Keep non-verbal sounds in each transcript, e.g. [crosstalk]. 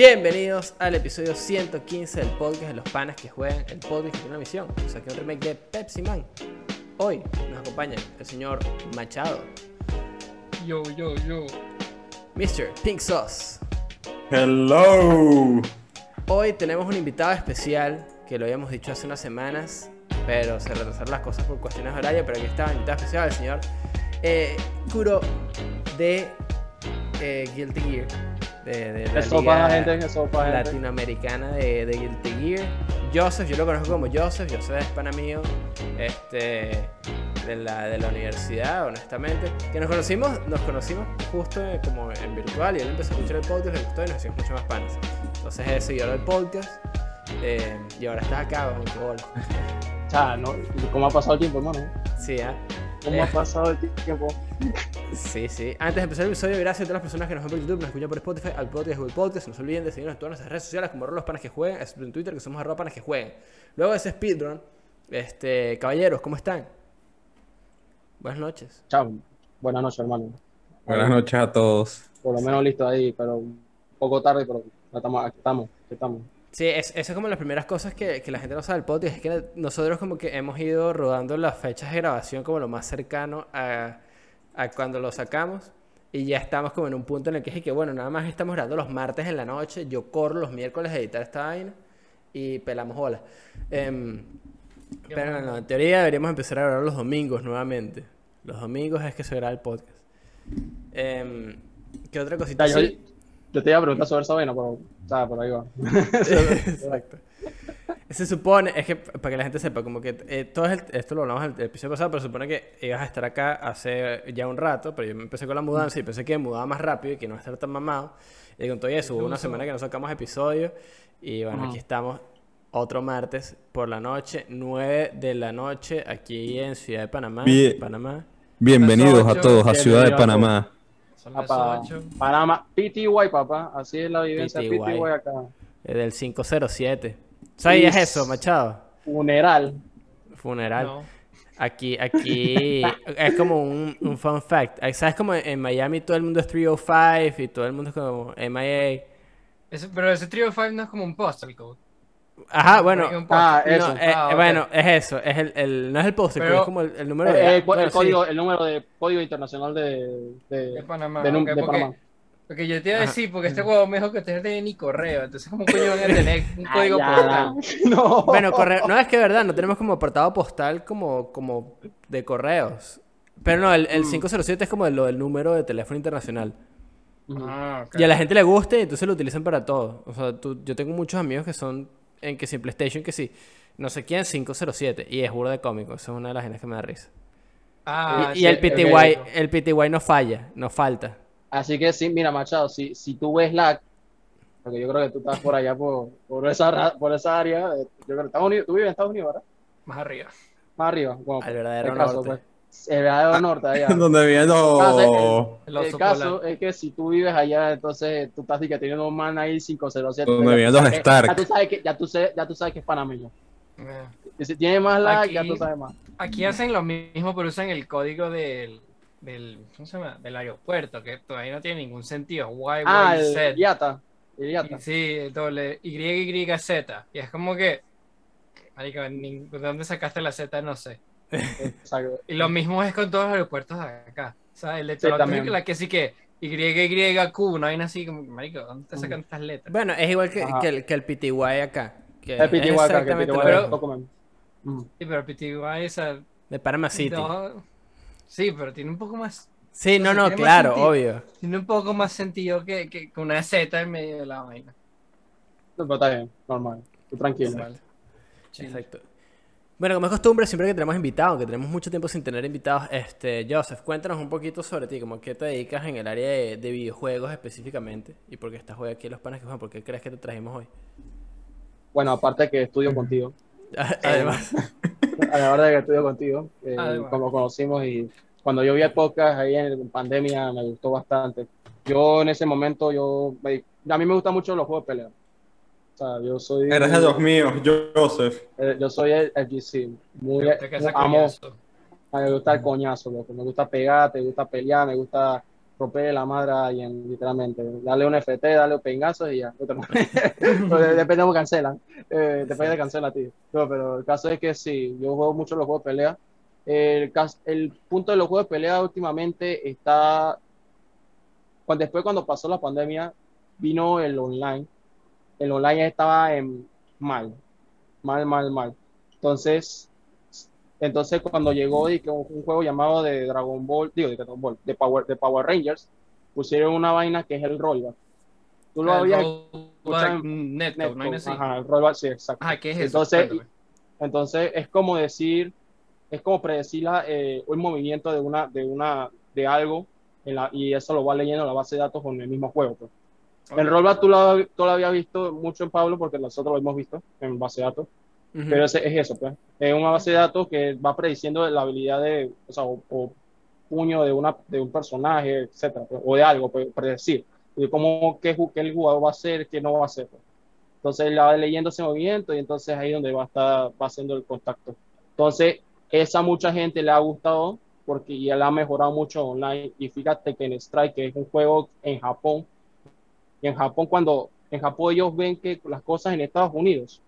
Bienvenidos al episodio 115 del podcast de los panas que juegan el podcast que tiene una misión. O sea, que un remake de Pepsi Man. Hoy nos acompaña el señor Machado, Yo, yo, yo. Mr. Pink Sauce. Hello. Hoy tenemos un invitado especial que lo habíamos dicho hace unas semanas, pero se retrasaron las cosas por cuestiones horarias. Pero aquí está el invitado especial, el señor eh, Kuro de eh, Guilty Gear. De, de la Eso gente, eso latinoamericana de, de Guilty Gear. Joseph, yo lo conozco como Joseph, Joseph es pana mío este, de, la, de la universidad, honestamente. Que nos conocimos, nos conocimos justo eh, como en virtual y él empezó a escuchar el podcast, le gustó y nos hicimos mucho más panas. Entonces es seguidor del podcast eh, y ahora estás acá, bajo bola. O sea, ¿no? ¿Cómo ha pasado el tiempo, hermano? Sí, ¿ah? ¿Cómo Eh. ha pasado el tiempo? Sí, sí. Antes de empezar el episodio, gracias a todas las personas que nos ven por YouTube, nos escuchan por Spotify, al podcast Google Podcast. No se olviden de seguirnos en todas nuestras redes sociales como los panas que jueguen, excepto en Twitter que somos arroba panas que jueguen. Luego de ese speedrun, este, caballeros, ¿cómo están? Buenas noches. Chao. Buenas noches, hermano. Buenas noches a todos. Por lo menos listo ahí, pero un poco tarde, pero estamos, aquí estamos, aquí estamos. Sí, es, eso es como las primeras cosas que, que la gente no sabe del podcast. Es que nosotros como que hemos ido rodando las fechas de grabación como lo más cercano a, a cuando lo sacamos. Y ya estamos como en un punto en el que es que, bueno, nada más estamos grabando los martes en la noche. Yo corro los miércoles a editar esta vaina y pelamos bolas. Em, pero no, no, en teoría deberíamos empezar a grabar los domingos nuevamente. Los domingos es que se graba el podcast. Em, ¿Qué otra cosita? Ya, yo, Sí. Yo te iba a preguntar sobre esa vaina, pero, o sea, por ahí va. [laughs] Exacto. Se supone, es que para que la gente sepa, como que eh, todo el- esto lo hablamos en el episodio pasado, pero se supone que ibas a estar acá hace ya un rato, pero yo me empecé con la mudanza y pensé que me mudaba más rápido y que no iba a estar tan mamado. Y con todo eso, hubo una semana que no sacamos episodio y bueno, aquí estamos otro martes por la noche, 9 de la noche, aquí en Ciudad de Panamá. Bien. Panamá. Bienvenidos a todos a Ciudad de Panamá. Son las Papá, 8. Panamá, PTY, papá. Así es la vivencia de PTY. PTY acá. eh, del 507. ¿Sabías Is- eso, Machado? Funeral. Funeral. No. Aquí, aquí [laughs] es como un, un fun fact. ¿Sabes como en Miami todo el mundo es 305 y todo el mundo es como MIA? Pero ese Trio 5 no es como un postal code. Ajá, bueno, Ah, eso. no, eh, Ah, bueno, es eso, es el, el- no es el postre, Pero- es como el, el número Eh, de... eh, el, sí. código, el número de código internacional de, de, De Panamá. de num- ok, de porque, Panamá. porque yo te iba a decir, porque este juego me dijo que ustedes no tienen ni correo. Entonces, ¿cómo coño van a tener un [laughs] código Ah, postal? [laughs] No. Bueno, correo, no es que es verdad, no tenemos como apartado postal como, como de correos. Pero no, el, el Mm. 507 es como lo del número de teléfono internacional. Ah, ok. Y a la gente le gusta y entonces lo utilizan para todo. O sea, tú- yo tengo muchos amigos que son en que si en PlayStation, que sí, no sé quién, 507. Y es burda de cómico. Eso es una de las genes que me da risa. Ah, y, el PTY, el PTY no falla, no falta. Así que sí, mira, Machado, si, si tú ves la. Porque yo creo que tú estás por allá, por, por, esa, por esa área. eh, Yo creo que Estados Unidos, tú vives en Estados Unidos, ¿verdad? Más arriba. Más arriba. Bueno, Al verdadero el caso, norte. pues, [laughs] el verdadero norte, allá. Donde viene los... El El oso caso es que si tú vives allá, entonces tú estás que teniendo un man ahí 507. Donde ya vienen tú los sabes que- Stark. Ya tú sabes que, ya tú, sé- ya tú sabes que es panameño. Eh, Y si tiene más lag, Aquí- ya tú sabes más. Aquí hacen lo mismo, pero usan el código del, del, ¿cómo se llama? del aeropuerto, que todavía no tiene ningún sentido. YYZ. Ah, el IATA. El IATA. Y Sí, doble YYZ. Y es como que. Marico, ¿de dónde sacaste la Z? No sé. [laughs] Exacto. Y lo mismo es con todos los aeropuertos de acá. O sea, el de Sí, es la que sí que YYQ, no hay así como, Marico, ¿dónde te sacan estas letras? Bueno, es igual que, que el, que el PTY acá. Que El PTY es acá, que el PTY Pero- es mismo. Document. Mm. Sí, pero PTY, o sea. De Panama City. no- sí, pero tiene un poco más. Sí, no, no, más claro, sentido. obvio. Tiene un poco más sentido que, que, que una Z en medio de la vaina. No, Pero está bien, normal. Tú tranquilo. Chill. Exacto. Bueno, como es costumbre, siempre que tenemos invitados, aunque tenemos mucho tiempo sin tener invitados, este, Joseph, cuéntanos un poquito sobre ti, como qué te dedicas en el área de, de videojuegos específicamente y por qué estás hoy aquí en Los Panas que Juegan, por qué crees que te trajimos hoy. Bueno, aparte que estudio contigo. [laughs] Además, Además de que estudio contigo. eh, como conocimos y cuando yo vi el podcast ahí en pandemia me gustó bastante. Yo en ese momento, yo a mí me gustan mucho los juegos de pelea. Sea, yo soy... Eres de los míos, Joseph. eh, Yo soy el. Muy, Te casas amo, coñazo. me gusta el coñazo, loco. Me gusta pegar, me gusta pelear, me gusta romper la madre a alguien, literalmente. Darle un FT, darle un pingazo y ya. [laughs] Depende de cómo cancelan. Eh, depende de cancela a ti. No, pero el caso es que sí, yo juego mucho los juegos de pelea. El, el punto de los juegos de pelea últimamente está. Cuando, después, cuando pasó la pandemia, vino el online. El online estaba en mal. Mal, mal, mal. Entonces, entonces cuando llegó y que un, un juego llamado de Dragon Ball, digo de Dragon Ball, de Power, de Power Rangers, pusieron una vaina que es el rollback. Tú lo El habías netcode, ¿no? Ajá, el rollback, sí, exacto. Ajá, ¿qué es eso? Entonces, Cuéntame. entonces es como decir, es como predecir la, eh, un movimiento de una, de una, de algo en la, y eso lo va leyendo en la base de datos con el mismo juego. pues. El rollback tú lo, tú lo habías visto mucho en Pablo porque nosotros lo hemos visto en base de datos. Ujú. Pero ese- es eso, pues. Es una base de datos que va prediciendo la habilidad de, o sea, o, o puño de, una, de un personaje, etcétera, pues, o de algo, pues, predecir. Y cómo, qué, qué el jugador va a hacer, qué no va a hacer. pues. Entonces él va leyendo ese movimiento y entonces ahí donde va a estar, va haciendo el contacto. Entonces, esa mucha gente le ha gustado porque ya la ha mejorado mucho online. Y fíjate que en Strike, que es un juego en Japón, y en Japón cuando, en Japón ellos ven que las cosas en Estados Unidos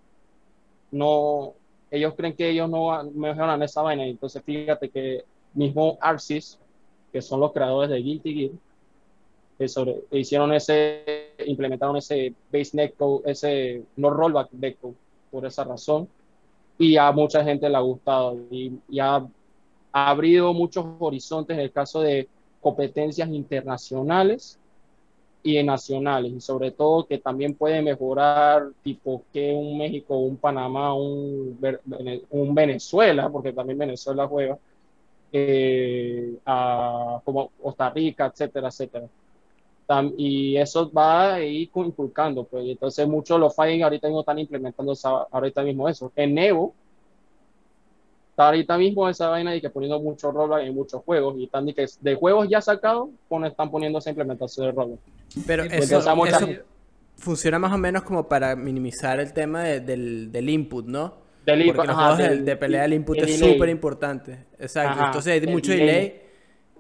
no, ellos creen que ellos no mejoran esa vaina. Entonces, fíjate que mismo Arxis, que son los creadores de Guilty Gear, que sobre, hicieron ese, implementaron ese base netcode, ese no rollback netcode, por esa razón. Y a mucha gente le ha gustado y, y ha, ha abrido muchos horizontes en el caso de competencias internacionales y nacionales, y sobre todo que también puede mejorar tipo que un México, un Panamá, un, un Venezuela, porque también Venezuela juega, eh, a- como Costa Rica, etcétera, etcétera. Tam- y eso va a ir inculcando, pues, y entonces muchos de los fighting ahorita mismo están implementando ahorita mismo eso. En Evo, está ahorita mismo esa vaina y que poniendo mucho rollback en muchos juegos, y están de, que de juegos ya sacados, pone- están poniendo esa implementación de rollback. Pero eso, porque, eso funciona más o menos como para minimizar el tema de- del, del input, ¿no? Del Porque input, en los ajá, juegos de, del- de pelea el input el es súper importante. Exacto. Ajá, Entonces hay mucho delay. delay.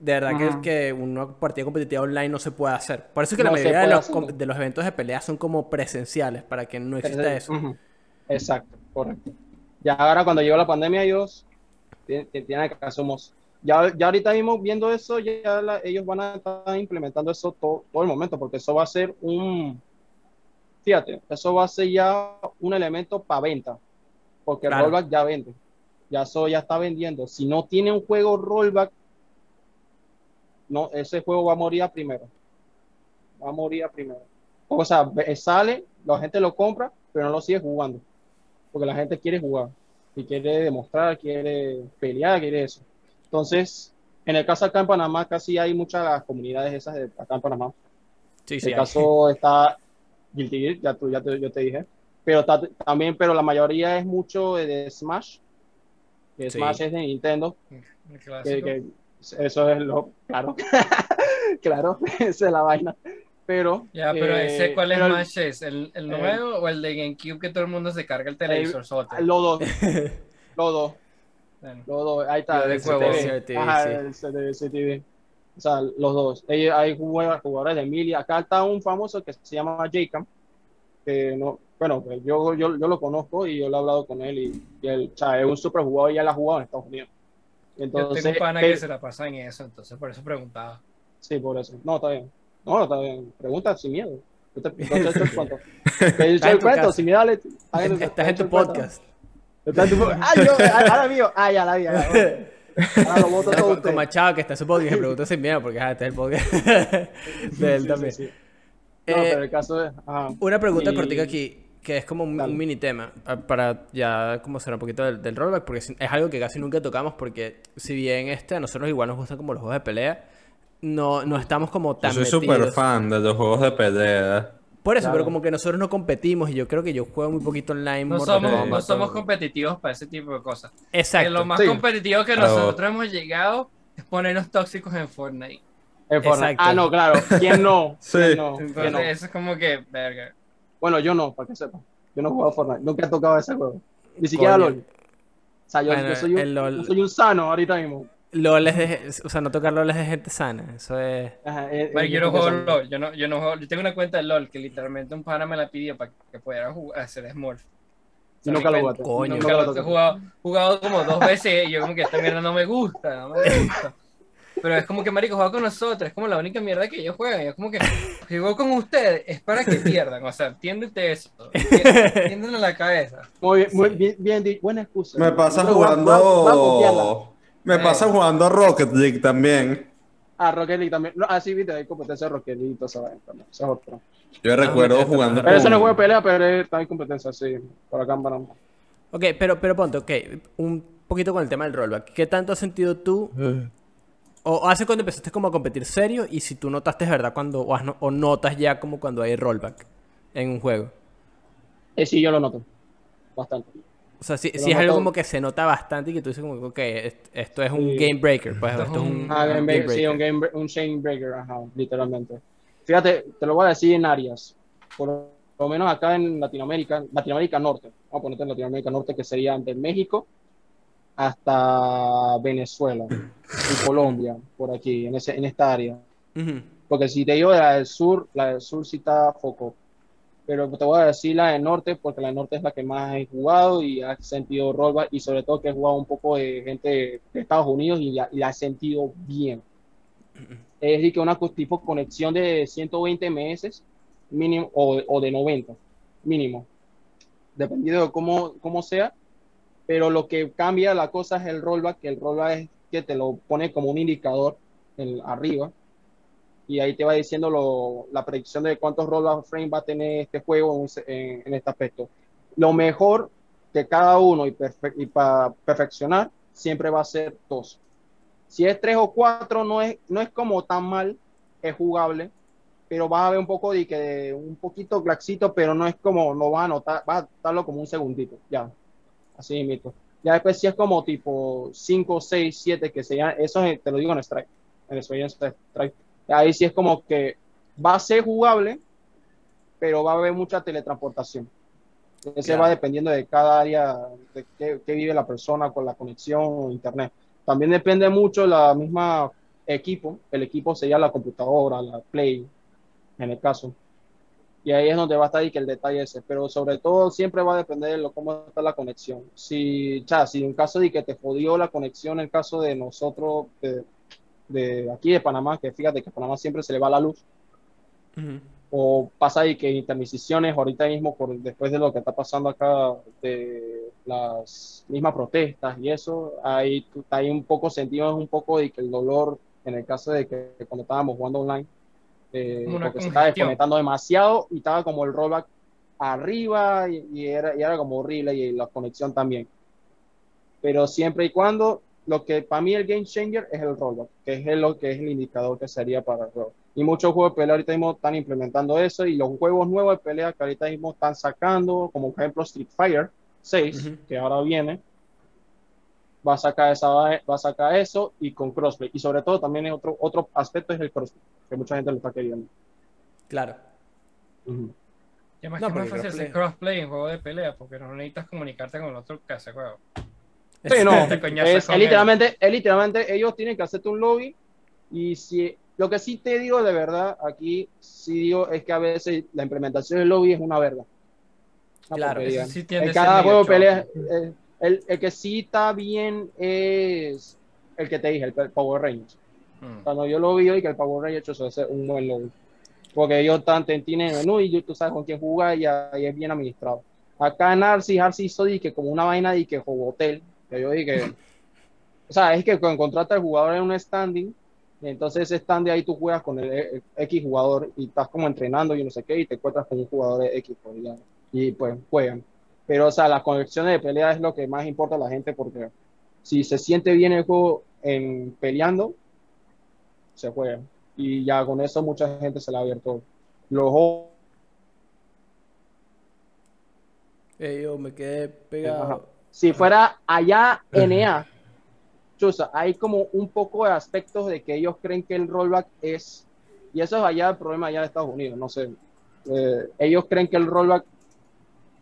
De verdad que, Ajá. que una partida competitiva online no se puede hacer. Por eso es que la No se mayoría de los, hacer. de los eventos de pelea son como presenciales, para que no exista eso. Exacto, correcto. Ya ahora cuando llegó la pandemia, ellos ti- ti- tienen que somos ya, ya ahorita mismo viendo eso, ya la- ellos van a estar implementando eso todo, todo el momento, porque eso va a ser un, fíjate, eso va a ser ya un elemento para venta, porque Claro. el rollback ya vende, ya eso ya está vendiendo. Si no tiene un juego rollback, no, ese juego va a morir a primero, va a morir a primero. O sea, sale, la gente lo compra, pero no lo sigue jugando. Porque la gente quiere jugar y quiere demostrar, quiere pelear, quiere eso. Entonces, en el caso acá en Panamá, casi hay muchas comunidades esas de acá en Panamá. Sí, el hay. caso está Guilty Gear, ya, tú, ya te, yo te dije. Pero está, también, pero la mayoría es mucho de Smash. Que Sí. Smash es de Nintendo. El Que, clásico. que eso es lo, claro. [laughs] claro, [laughs] esa es la vaina. Pero. Ya, pero eh, ese, ¿cuál es pero el- más es? ¿El, el nuevo o el de GameCube que todo el mundo se carga el televisor dos. Los dos. Bueno, Los dos. Ahí está. El juego. CTV. CTV, Ajá, sí. el CTV. O sea, los dos. Ellos- hay jugadores de Emilia. Acá está un famoso que se llama Jacob. Que no, bueno, pues yo, yo, yo lo conozco y yo lo he hablado con él. Y, y él, o sea, es un super jugador y ya la ha jugado en Estados Unidos. yo Entonces, tengo un pana eh, que se la pasa en eso, entonces por eso preguntaba. Sí, por eso. No, está bien. No, no, está bien. Pregunta sin miedo. Yo te, yo te echo el cuento. Te el sin miedo. dale- Estás en tu podcast. Estás en tu podcast. Ah, yo, ahora mío. Ah, ya la vi. [laughs] Ahora lo voto todo usted. a Chava que está en su podcast y me pregunta sin miedo, porque ajá, este es el podcast [laughs] de él también. No, Eh, pero el caso es. Una pregunta cortica aquí, que es como un, mini tema, ah, para ya como hacer un poquito del, del rollback, porque es es algo que casi nunca tocamos, porque si bien este, a nosotros igual nos gustan como los juegos de pelea, no, no estamos como Yo tan soy súper fan de los juegos de pelea. Por eso, Claro. pero como que nosotros no competimos y yo creo que yo juego muy poquito online. No somos, Kombat, no somos competitivos para ese tipo de cosas. Que Exacto. lo más Sí. competitivo que Claro. nosotros hemos llegado es ponernos tóxicos en Fortnite. En Fortnite. Exacto. Ah, no, claro. ¿Quién no? [laughs] Sí. ¿Quién no? ¿Quién Entonces, no? eso es como que, verga. Bueno, yo no, para que sepa. Yo no he jugado Fortnite. Nunca he tocado ese juego. Ni siquiera Coño. LOL. O sea, yo, Bueno, yo soy un, yo soy un sano ahorita mismo. LOL es de, o sea, no tocar LOL es de gente sana, eso es... Ajá, Bueno, eh, yo no juego son- LOL, yo no, yo no juego, yo tengo una cuenta de LOL que literalmente un pana me la pidió para que pudiera jugar, hacer Smurf. Y nunca lo jugaste. Coño. Nunca Nunca lo he jugado, jugado como dos veces y yo como que esta mierda no me gusta, no me gusta. Pero es como que marico juega con nosotros, es como la única mierda que ellos juegan. y es como que juego con ustedes es para que pierdan, o sea, entiéndete eso, entiéndanlo en la cabeza. Muy bien, muy bien, bien di- buena excusa. Me pasa a- a. Me Eh. pasa jugando Rocket League también. Ah, Rocket League también. No, ah, sí, viste, hay competencia de Rocket League y toda esa vaina también. Eso es otro. Yo recuerdo me jugando. Pero eso no es juego de pelea, pero también competencia, sí. Por acá en Panamá. Ok, pero, pero ponte, ok, un poquito con el tema del rollback. ¿Qué tanto has sentido tú? O hace cuando empezaste como a competir serio y si tú notaste, ¿verdad? Cuando, o, has o notas ya como cuando hay rollback en un juego. Eh, sí, yo lo noto. Bastante. O sea, si, es algo como que se nota bastante y que tú dices como que, ok, est- esto es un Sí. game breaker, pues Esto esto, es un- un, Ah, game game breaker, sí, breaker. un, game, un chain breaker, ajá, literalmente. Fíjate, te lo voy a decir en áreas. Por lo menos acá en Latinoamérica, Latinoamérica Norte, vamos a ponerte en Latinoamérica Norte, que sería de México hasta Venezuela y Colombia, por aquí, en, ese, en esta área. Porque si te digo de la del sur, la del sur sí está foco. Pero te voy a decir la del norte, porque la del norte es la que más he jugado y ha sentido rollback y sobre todo que he jugado un poco de gente de Estados Unidos y la, y la he sentido bien. Es decir, que una tipo conexión de 120 ms mínimo o, o de 90 mínimo, dependiendo de cómo, cómo sea. Pero lo que cambia la cosa es el rollback, que el rollback es que te lo pone como un indicador en, arriba y ahí te va diciendo lo- la predicción de cuántos roll frame va a tener este juego en, en- este aspecto. Lo mejor de cada uno y, para perfeccionar siempre va a ser dos. Si es tres o cuatro, no es, no es como tan mal, es jugable, pero vas a ver un poco de que un poquito glaxito, pero no es como, no vas a notar, vas a notarlo como un segundito, ya, así mismo. Ya después si es como tipo 5, 6, 7, que serían, eso es- te lo digo en Strike, en Strike. Ahí sí es como que va a ser jugable, pero va a haber mucha teletransportación. Ese Claro. va dependiendo de cada área, de qué, qué vive la persona con la conexión o internet. También depende mucho la misma equipo. El equipo sería la computadora, la Play, en el caso. Y ahí es donde va a estar ahí que el detalle ese. Pero sobre todo siempre va a depender de lo, cómo está la conexión. Si, cha, si en caso de que te jodió la conexión, en el caso de nosotros, de, de aquí de Panamá, que fíjate que a Panamá siempre se le va la luz, Ujú. o pasa ahí que intermisiciones ahorita mismo, por, después de lo que está pasando acá, de las mismas protestas y eso, hay, hay un poco sentido, un poco de que el dolor, en el caso de que cuando estábamos jugando online, eh, porque se estaba desconectando demasiado y estaba como el rollback arriba y, y era, y era como horrible y la conexión también. Pero siempre y cuando, lo que para mí el game changer es el rollback, que es lo que es el indicador que sería para el juego. Y muchos juegos de pelea ahorita mismo están implementando eso y los juegos nuevos de pelea que ahorita mismo están sacando, como por ejemplo Street Fighter 6, Ujú. que ahora viene, va a sacar esa va a sacar eso y con crossplay. Y sobre todo también es otro otro aspecto es el crossplay, que mucha gente lo está queriendo. Claro. Ujú. Y además No, que es más fácil hacer crossplay en juego de pelea porque no necesitas comunicarte con el otro que hace juego. Sí, no, Te coñazas es, es literalmente, es literalmente ellos tienen que hacerte un lobby y si lo que sí te digo de verdad aquí sí digo es que a veces la implementación del lobby es una verga. Una Claro. Eso sí tiende en cada juego pelea eh, el, el que sí está bien es el que te dije, el Power Rangers. Mm. Cuando yo lo vi hoy que el Power Rangers eso es un buen lobby. Porque ellos están, te- tienen menú y tú sabes con quién jugar y ahí es bien administrado. Acá en Arsi, Arsi hizo que como una vaina de que juego hotel. Que yo dije, o sea, es que cuando contratas al jugador en un standing, y entonces ese standing ahí tú juegas con el, el X jugador y estás como entrenando y no sé qué, y te encuentras con un jugador de X, pues, y pues juegan. Pero, o sea, las conexiones de pelea es lo que más importa a la gente porque si se siente bien el juego en peleando, se juega. Y ya con eso mucha gente se le ha abierto los. Eh, yo me quedé pegado. Ajá. Si fuera allá NA, chusa, hay como un poco de aspectos de que ellos creen que el rollback es, y eso es allá el problema allá de Estados Unidos, no sé. Eh, ellos creen que el rollback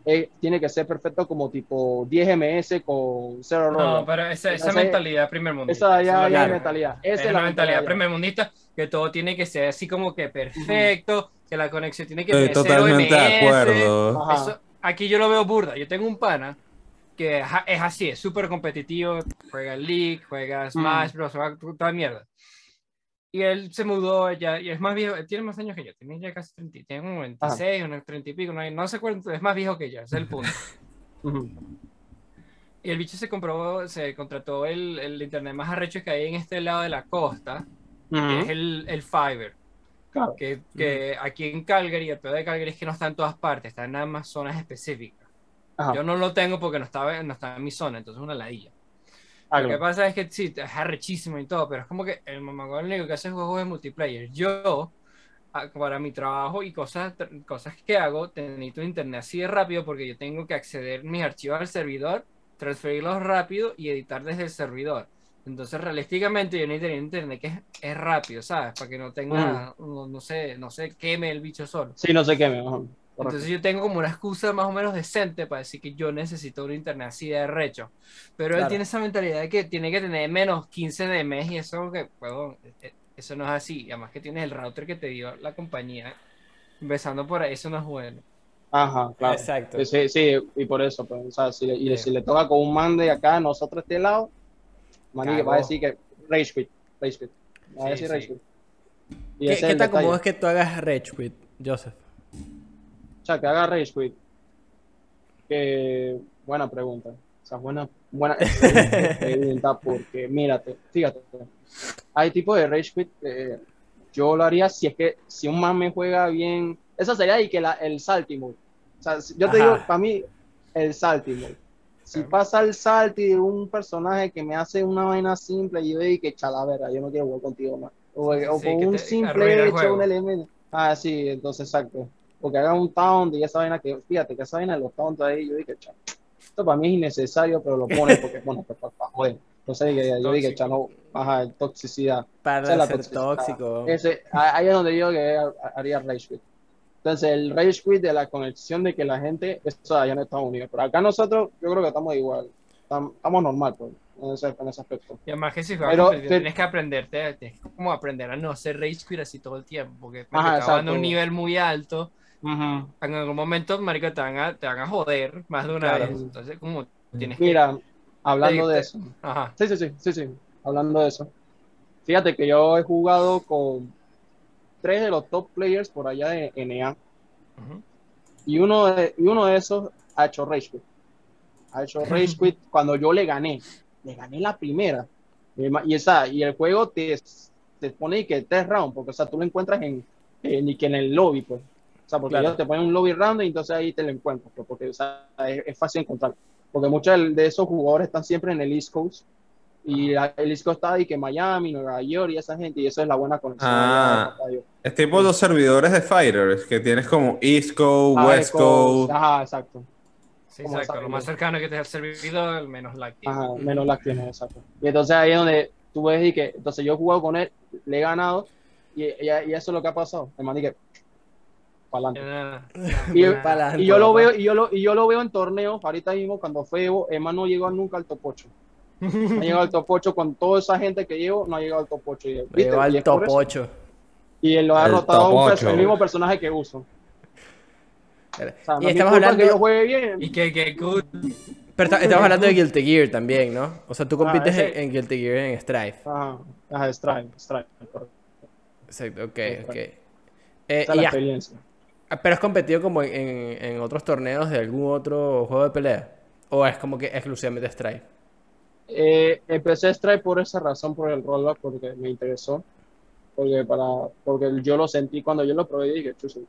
eh, tiene que ser perfecto como tipo 10 ms con 0 No, pero esa, esa Esa es- mentalidad primer mundista. Esa ya, es mentalidad. Esa Esa es la mentalidad. primer mundista, que todo tiene que ser así como que perfecto, que la conexión tiene que Estoy cero totalmente de MS. acuerdo. Ajá. Eso- aquí yo lo veo burda. Yo tengo un pana que es, así, es súper competitivo, juega League, juega Smash Bros, juega toda mierda. Y él se mudó ya, y es más viejo, él tiene más años que yo, tiene ya casi 30, tiene como 26, unos 30 y pico, no, no sé cuánto, es más viejo que yo, ese es el punto. [laughs] Y el bicho se compró, se contrató el, el internet más arrecho que hay en este lado de la costa, que es el, el Fiverr. Claro. Que, que aquí en Calgary, el peor de Calgary es que no está en todas partes, está en nada más zonas específicas. Ajá. Yo no lo tengo porque no estaba, no estaba en mi zona, entonces es una ladilla. Ah, Lo que pasa es que sí, es arrechísimo y todo, pero es como que el mamagón único que hace juegos de multiplayer. Yo, para mi trabajo y cosas, cosas que hago, necesito internet así de rápido porque yo tengo que acceder mis archivos al servidor, transferirlos rápido y editar desde el servidor. Entonces, realísticamente, yo necesito internet que es, es rápido, ¿sabes? Para que no tenga, no, no sé, no sé, queme el bicho solo. Sí, no sé qué. me- ajá. Correcto. Entonces yo tengo como una excusa más o menos decente para decir que yo necesito un internet así de recho. Pero él tiene esa mentalidad de que tiene que tener menos 15 de mes y eso que, huevón, eh, eso no es así. Y además que tienes el router que te dio la compañía. Empezando por ahí, eso no es bueno. Ajá, claro. Exacto. Sí, sí, y por eso, pues, o sea, si le, y Sí. si le toca con un man de acá, nosotros este lado, maní que va a decir que Rage Quit, Rage Quit. Va a decir sí. Rage Quit. ¿Qué, qué tan cómodo es que tú hagas Rage Quit, Joseph? O sea, que haga Rage Quit. Que buena pregunta. O sea, buena, buena pregunta [laughs] porque, mírate, fíjate, hay tipos de Rage Quit que yo lo haría si es que, si un man me juega bien, eso sería y que la, el salty mode. O sea, yo te Ajá. digo, para mí, el salty mode. Si pasa el salty de un personaje que me hace una vaina simple y yo digo que chalavera, yo no quiero jugar contigo más. O, Sí, o sí, con un simple hecho, un elemento. Ah, sí, entonces exacto. Porque hagan un taunt y esa vaina que, fíjate, que esa vaina de los taunts ahí, yo dije, cha, esto para mí es innecesario, pero lo ponen porque, [laughs] bueno, pues para, joder. Entonces dije, yo dije, Tóxico. cha, no, ajá, toxicidad. Para Esa es la ser toxicidad. tóxico. Ese, ahí es donde yo que haría Rage Quit. Entonces, el Rage Quit de la conexión de que la gente, eso allá en Estados Unidos, pero acá nosotros, yo creo que estamos igual, Tam- estamos normal, pues, en ese, en ese aspecto. Y además que si juegas Pero- pero- tienes que aprenderte, tienes que como aprender a no hacer rage quit así todo el tiempo. Porque Ajá, acabando a un nivel muy alto. En algún momento, marico, te van a, te van a joder más de una Claro. vez. Entonces, como tienes que... Mira, hablando de eso, Ajá. sí, sí, sí, sí, sí, hablando de eso, fíjate que yo he jugado con tres de los top players por allá de NA, ujú. y uno de, y uno de esos ha hecho Rage Quit. Ha hecho [laughs] Rage Quit cuando yo le gané. Le gané la primera. Y, esa, y el juego te, te pone que tres rounds, porque o sea, tú lo encuentras en, en, que en el lobby, pues. O sea, porque Claro. ellos te ponen un lobby round y entonces ahí te lo encuentras, pues, porque o sea, es, es fácil encontrar. Porque muchos de- esos jugadores están siempre en el East Coast. Y la- el East Coast está ahí que Miami, Nueva York y esa gente, y eso es la buena conexión. Ah. Es tipo los servidores de Fighters, que tienes como East Coast, Ah, West Coast. Ajá, exacto. Sí, exacto. Lo más ¿no? cercano que te da el servidor, menos la Ajá, menos las tienes, exacto. Y entonces ahí es donde tú ves y que, entonces yo he jugado con él, le he ganado, y, y, y eso es lo que ha pasado. Hermano, y que, para adelante. [laughs] Y, Pa'lante, y yo lo veo, y yo lo, y yo lo veo en torneos, ahorita mismo cuando fue Evo, Emma no llegó nunca al top 8. [laughs] No ha llegado al top 8 con toda esa gente que llevo, no ha llegado al top 8. Y, ¿viste? Llegó Y al top eso. 8. Y él lo ha derrotado a top un perso- 8. el mismo personaje que uso. [laughs] O sea, no Y estamos culpa que yo hablando, juegue bien. Y que, que good. pero esta- estamos hablando de Guilty Gear también, ¿no? O sea, tú compites ese- en, Guilty Gear en Strife. Ajá, ajá, Strike, Strike. correcto. Exacto, ok, ok. Eh, Esa es la ya, experiencia. ¿Pero has competido como en, otros torneos de algún otro juego de pelea? ¿O es como que exclusivamente Strife? Eh, empecé Strike por esa razón, por el rollback, porque me interesó. Porque, para, porque yo lo sentí cuando yo lo probé dije, chucho,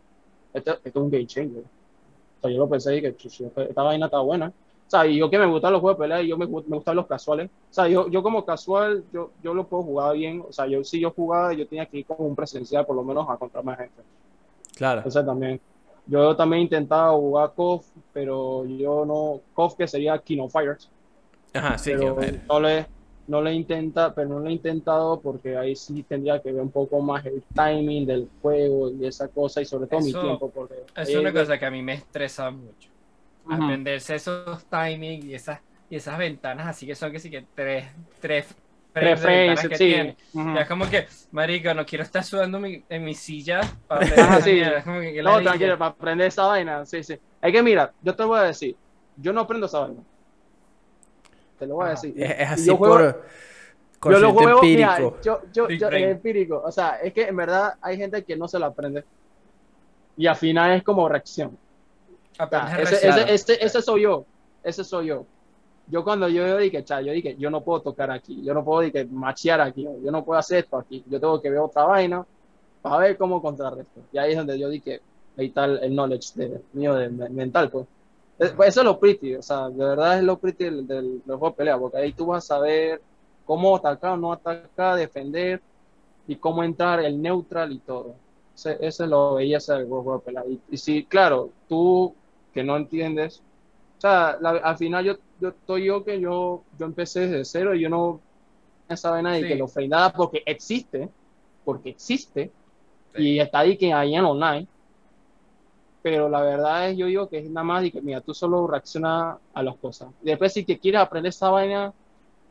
esto, es un game changer. O sea, yo lo pensé y dije, chucho, esta, vaina está buena. O sea, y yo que me gustan los juegos de pelea y yo me, me gustan los casuales. O sea, yo, yo como casual, yo, yo lo puedo jugar bien. O sea, yo si yo jugaba, yo tenía que ir como un presencial por lo menos a contra más gente. Claro. Entonces también, yo también intentaba jugar KOF, pero yo no, KOF que sería Kino Fighters Ajá, sí, pero que- no le no le intenta pero no lo he intentado porque ahí sí tendría que ver un poco más el timing del juego y esa cosa y sobre todo mi tiempo porque Es una es- cosa que a mí me estresa mucho. Aprenderse esos timings y esas, y esas ventanas así que son que sí que tres, tres, Frames de ventanas frames, que sí. tiene. Ujú. Ya es como que, marica, no quiero estar sudando mi- en mi silla para aprender esa sí. mierda, es como que, que No, tranquilo, para aprender esa vaina, sí, sí. Hay que mirar, yo te voy a decir, yo no aprendo esa vaina. Te lo voy a Ajá. decir. Es, es así yo juego- por Yo lo juego, mira, empírico. yo, yo, yo, brain. es empírico. O sea, es que en verdad hay gente que no se lo aprende. Y al final es como reacción. O sea, ese, ese, ese, ese soy yo. Ese soy yo. Yo cuando yo dije, cha, yo dije, yo no puedo tocar aquí. Yo no puedo dije, machear aquí. Yo no puedo hacer esto aquí. Yo tengo que ver otra vaina para ver cómo contrarresto. Y ahí es donde yo dije, ahí está el, knowledge de, mío de, de- mental, pues. Es- pues Eso es lo pretty, o sea, de verdad es lo pretty del, del, del juego de pelea, porque ahí tú vas a saber cómo atacar, no atacar, defender y cómo entrar el neutral y todo. Ese es lo belleza del juego de pelea. Y, y si, claro, tú que no entiendes, sea, la- al final yo, yo estoy yo que yo, yo empecé desde cero y yo no esa vaina de Sí. que lo nada porque existe, porque existe, Sí. y está ahí que ahí en online. Pero la verdad es, yo digo que es nada más y que, mira, tú solo reaccionas a las cosas. Después, si que quieres aprender esa vaina,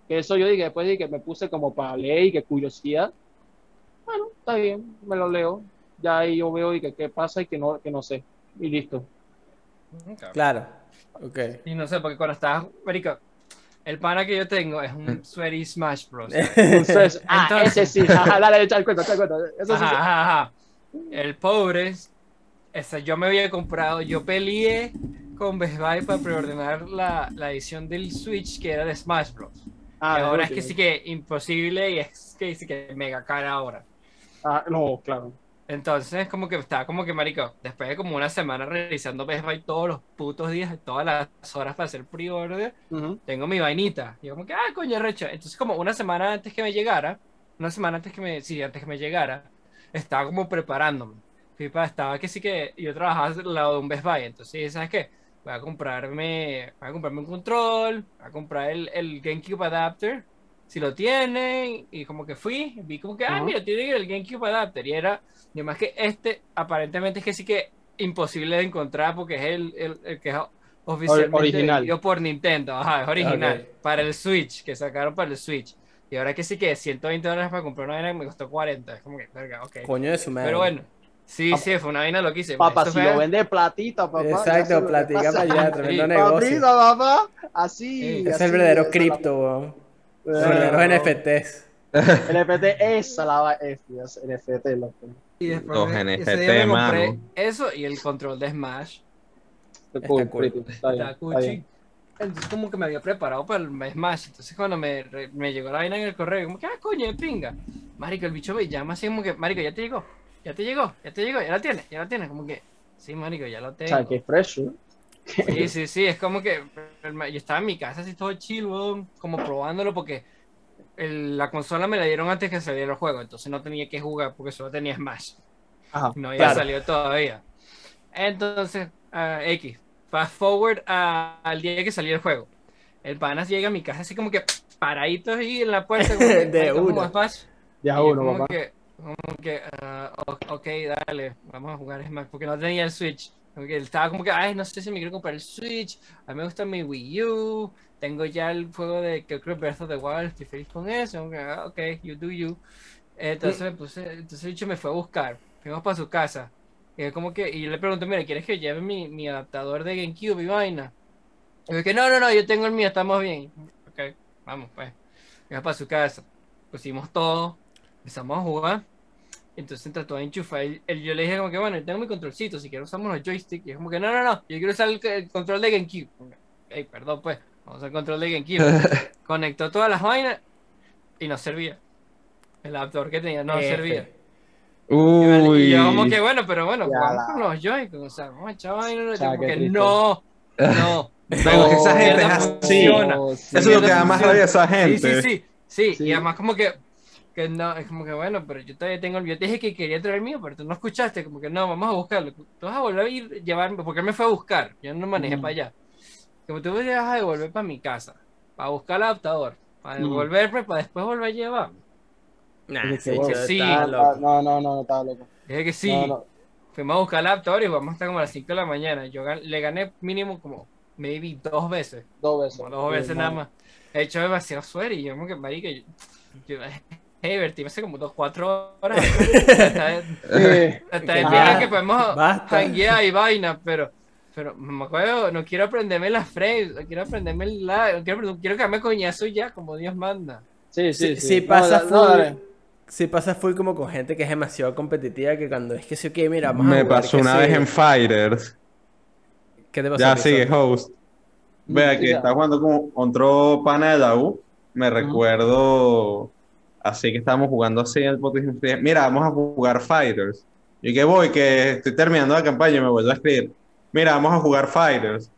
que eso yo dije, después de que me puse como para leer y que curiosidad, bueno, está bien, me lo leo. Ya ahí yo veo y que qué pasa y que no, que no sé. Y listo. Claro. Ok. Y no sé, porque cuando estás, marica, el pana que yo tengo es un [laughs] Sweaty Smash Bros. Entonces, [laughs] ah, Entonces- ese sí, ajá, dale, echa el cuento, echa el cuento. Eso sí, Ajá, ajá, ajá. El pobre, ese, yo me había comprado, yo peleé con Best Buy para preordenar la, la edición del Switch que era de Smash Bros. ah, y ahora es que sí que imposible y es que sí que mega cara ahora. Ah, no, claro. Entonces, como que estaba como que, marico, después de como una semana revisando Best Buy todos los putos días, todas las horas para hacer pre-order, tengo mi vainita. Y yo como que, ah, coño, recho. Entonces, como una semana antes que me llegara, una semana antes que me, sí, antes que me llegara, estaba como preparándome. Fui pa- estaba que sí que yo trabajaba al lado de un Best Buy, entonces, ¿sabes qué? Voy a comprarme, voy a comprarme un control, voy a comprar el, el GameCube adapter, si lo tienen, y como que fui, vi como que, ah, mira, tiene el GameCube adapter, y era, y además que este, aparentemente es que sí que imposible de encontrar porque es el, el, el que es oficialmente original. vendido por Nintendo, ajá, es original, para el Switch, que sacaron para el Switch. Y ahora que sí que 120 dólares para comprar una vaina me costó 40. Es como que, verga, ok. Coño de su madre. Pero bueno, sí, sí, fue una vaina loquísima. Papá, Esto si fue- lo vende platita, papá. Exacto, lo que platica [laughs] para allá, tremendo Sí. negocio. Platita, papá. Así. Sí. Ese es así, el verdadero cripto, weón. La- Los Eh, NFTs. NFT, esa la va. es, Dios, NFT, loco. Y después Los me- NFT, ese compré mano. eso y el control de Smash. Está cool, cool. pretty, Está bien. Está está cuchi. bien. Entonces como que me había preparado para el Smash. Entonces cuando me, re- me llegó la vaina en el correo, como que, ah, coño, de pinga. Marico, el bicho me llama así como que, Marico, ya te llegó, ya te llegó, ya te llegó, ya la tienes, ya la tienes. Como que, sí, Marico, ya lo O tengo. sea, que fresh, ¿no? Sí, [laughs] sí, sí, es como que yo estaba en mi casa así todo chill, weón, como probándolo porque el- la consola me la dieron antes que saliera el juego, entonces no tenía que jugar porque solo tenía Smash, Ajá. no había Claro. salido todavía. Entonces, ah, X, fast forward a- al día que salió el juego. El panas llega a mi casa así como que paradito ahí en la puerta, como [laughs] De "Marico, ¿cómo una. Smash?" Ya Y yo uno, como papá. que, como que, ah, ok, dale, vamos a jugar Smash, porque no tenía el Switch. Como que estaba como que, ay, no sé si me quiero comprar el Switch, a mí me gusta mi Wii U, tengo ya el juego de que creo Breath of the Wild, estoy feliz con eso, ah, ok, you do you. Entonces me puse, entonces el me fue a buscar, fuimos para su casa, y como que, y yo le pregunté, mira, ¿quieres que lleve mi, mi adaptador de GameCube y vaina? Y yo que, no, no, no, yo tengo el mío, estamos bien. Ok, vamos pues. Fuimos para su casa, pusimos todo, empezamos a jugar. Entonces trató de enchufar. El, el- yo le dije como que bueno, tengo mi controlcito, si quieres usamos los joysticks. Y es como que no, no, no, yo quiero usar el, el control de GameCube. Ey, perdón pues, vamos al control de GameCube. [laughs] Conectó todas las vainas y no servía. El adaptador que tenía no F. servía. Uy. Y yo como que bueno, pero bueno, la- con los Joy-Con, o sea, vamos a echar vaina, no, como que triste. no, no. [laughs] Pero que esa gente es así. funciona. Sí. Eso es lo que da más rabia a esa Sí, gente. sí, sí, sí, Sí. y además como que, que no, es como que bueno, pero yo todavía tengo el mío, te dije que quería traer el mío, pero tú no escuchaste, como que no, vamos a buscarlo, tú vas a volver a ir, llevarme, porque él me fue a buscar, yo no manejé Mm. para allá, como tú me vas a devolver para mi casa, para buscar el adaptador, para Mm. devolverme, para después volver a llevar, Nah, Dije, bueno, sí. loco. No, no, no, no, estaba loco. dije que sí, No, no. fuimos a buscar el adaptador y vamos hasta como a las 5 de la mañana, yo gan- le gané mínimo como maybe dos veces. Dos veces. Como dos Sí, veces nada más. He hecho demasiado suerte y yo como que, marica, yo, yo hey, divertí hace como dos, cuatro horas. [laughs] Está, Sí. está Que podemos basta. hanguear y vaina, pero, pero me acuerdo, no quiero aprenderme las frames, no quiero aprenderme el la, no quiero, quiero que me coñazo ya, como Dios manda. Sí, Sí, sí, sí sí. pasa No, full. no, sí pasa full como con gente que es demasiado competitiva que cuando es que sí, ok, mira, vamos a Me jugar, pasó una sí. vez en Fighters. ¿Qué te pasó? Ya sigue, host. Vea Sí, que está jugando con otro pana de la U. Me recuerdo así que estábamos jugando así dije, Mira, vamos a jugar Fighters. Y que voy, que estoy terminando la campaña y me vuelvo a escribir. Mira, vamos a jugar Fighters.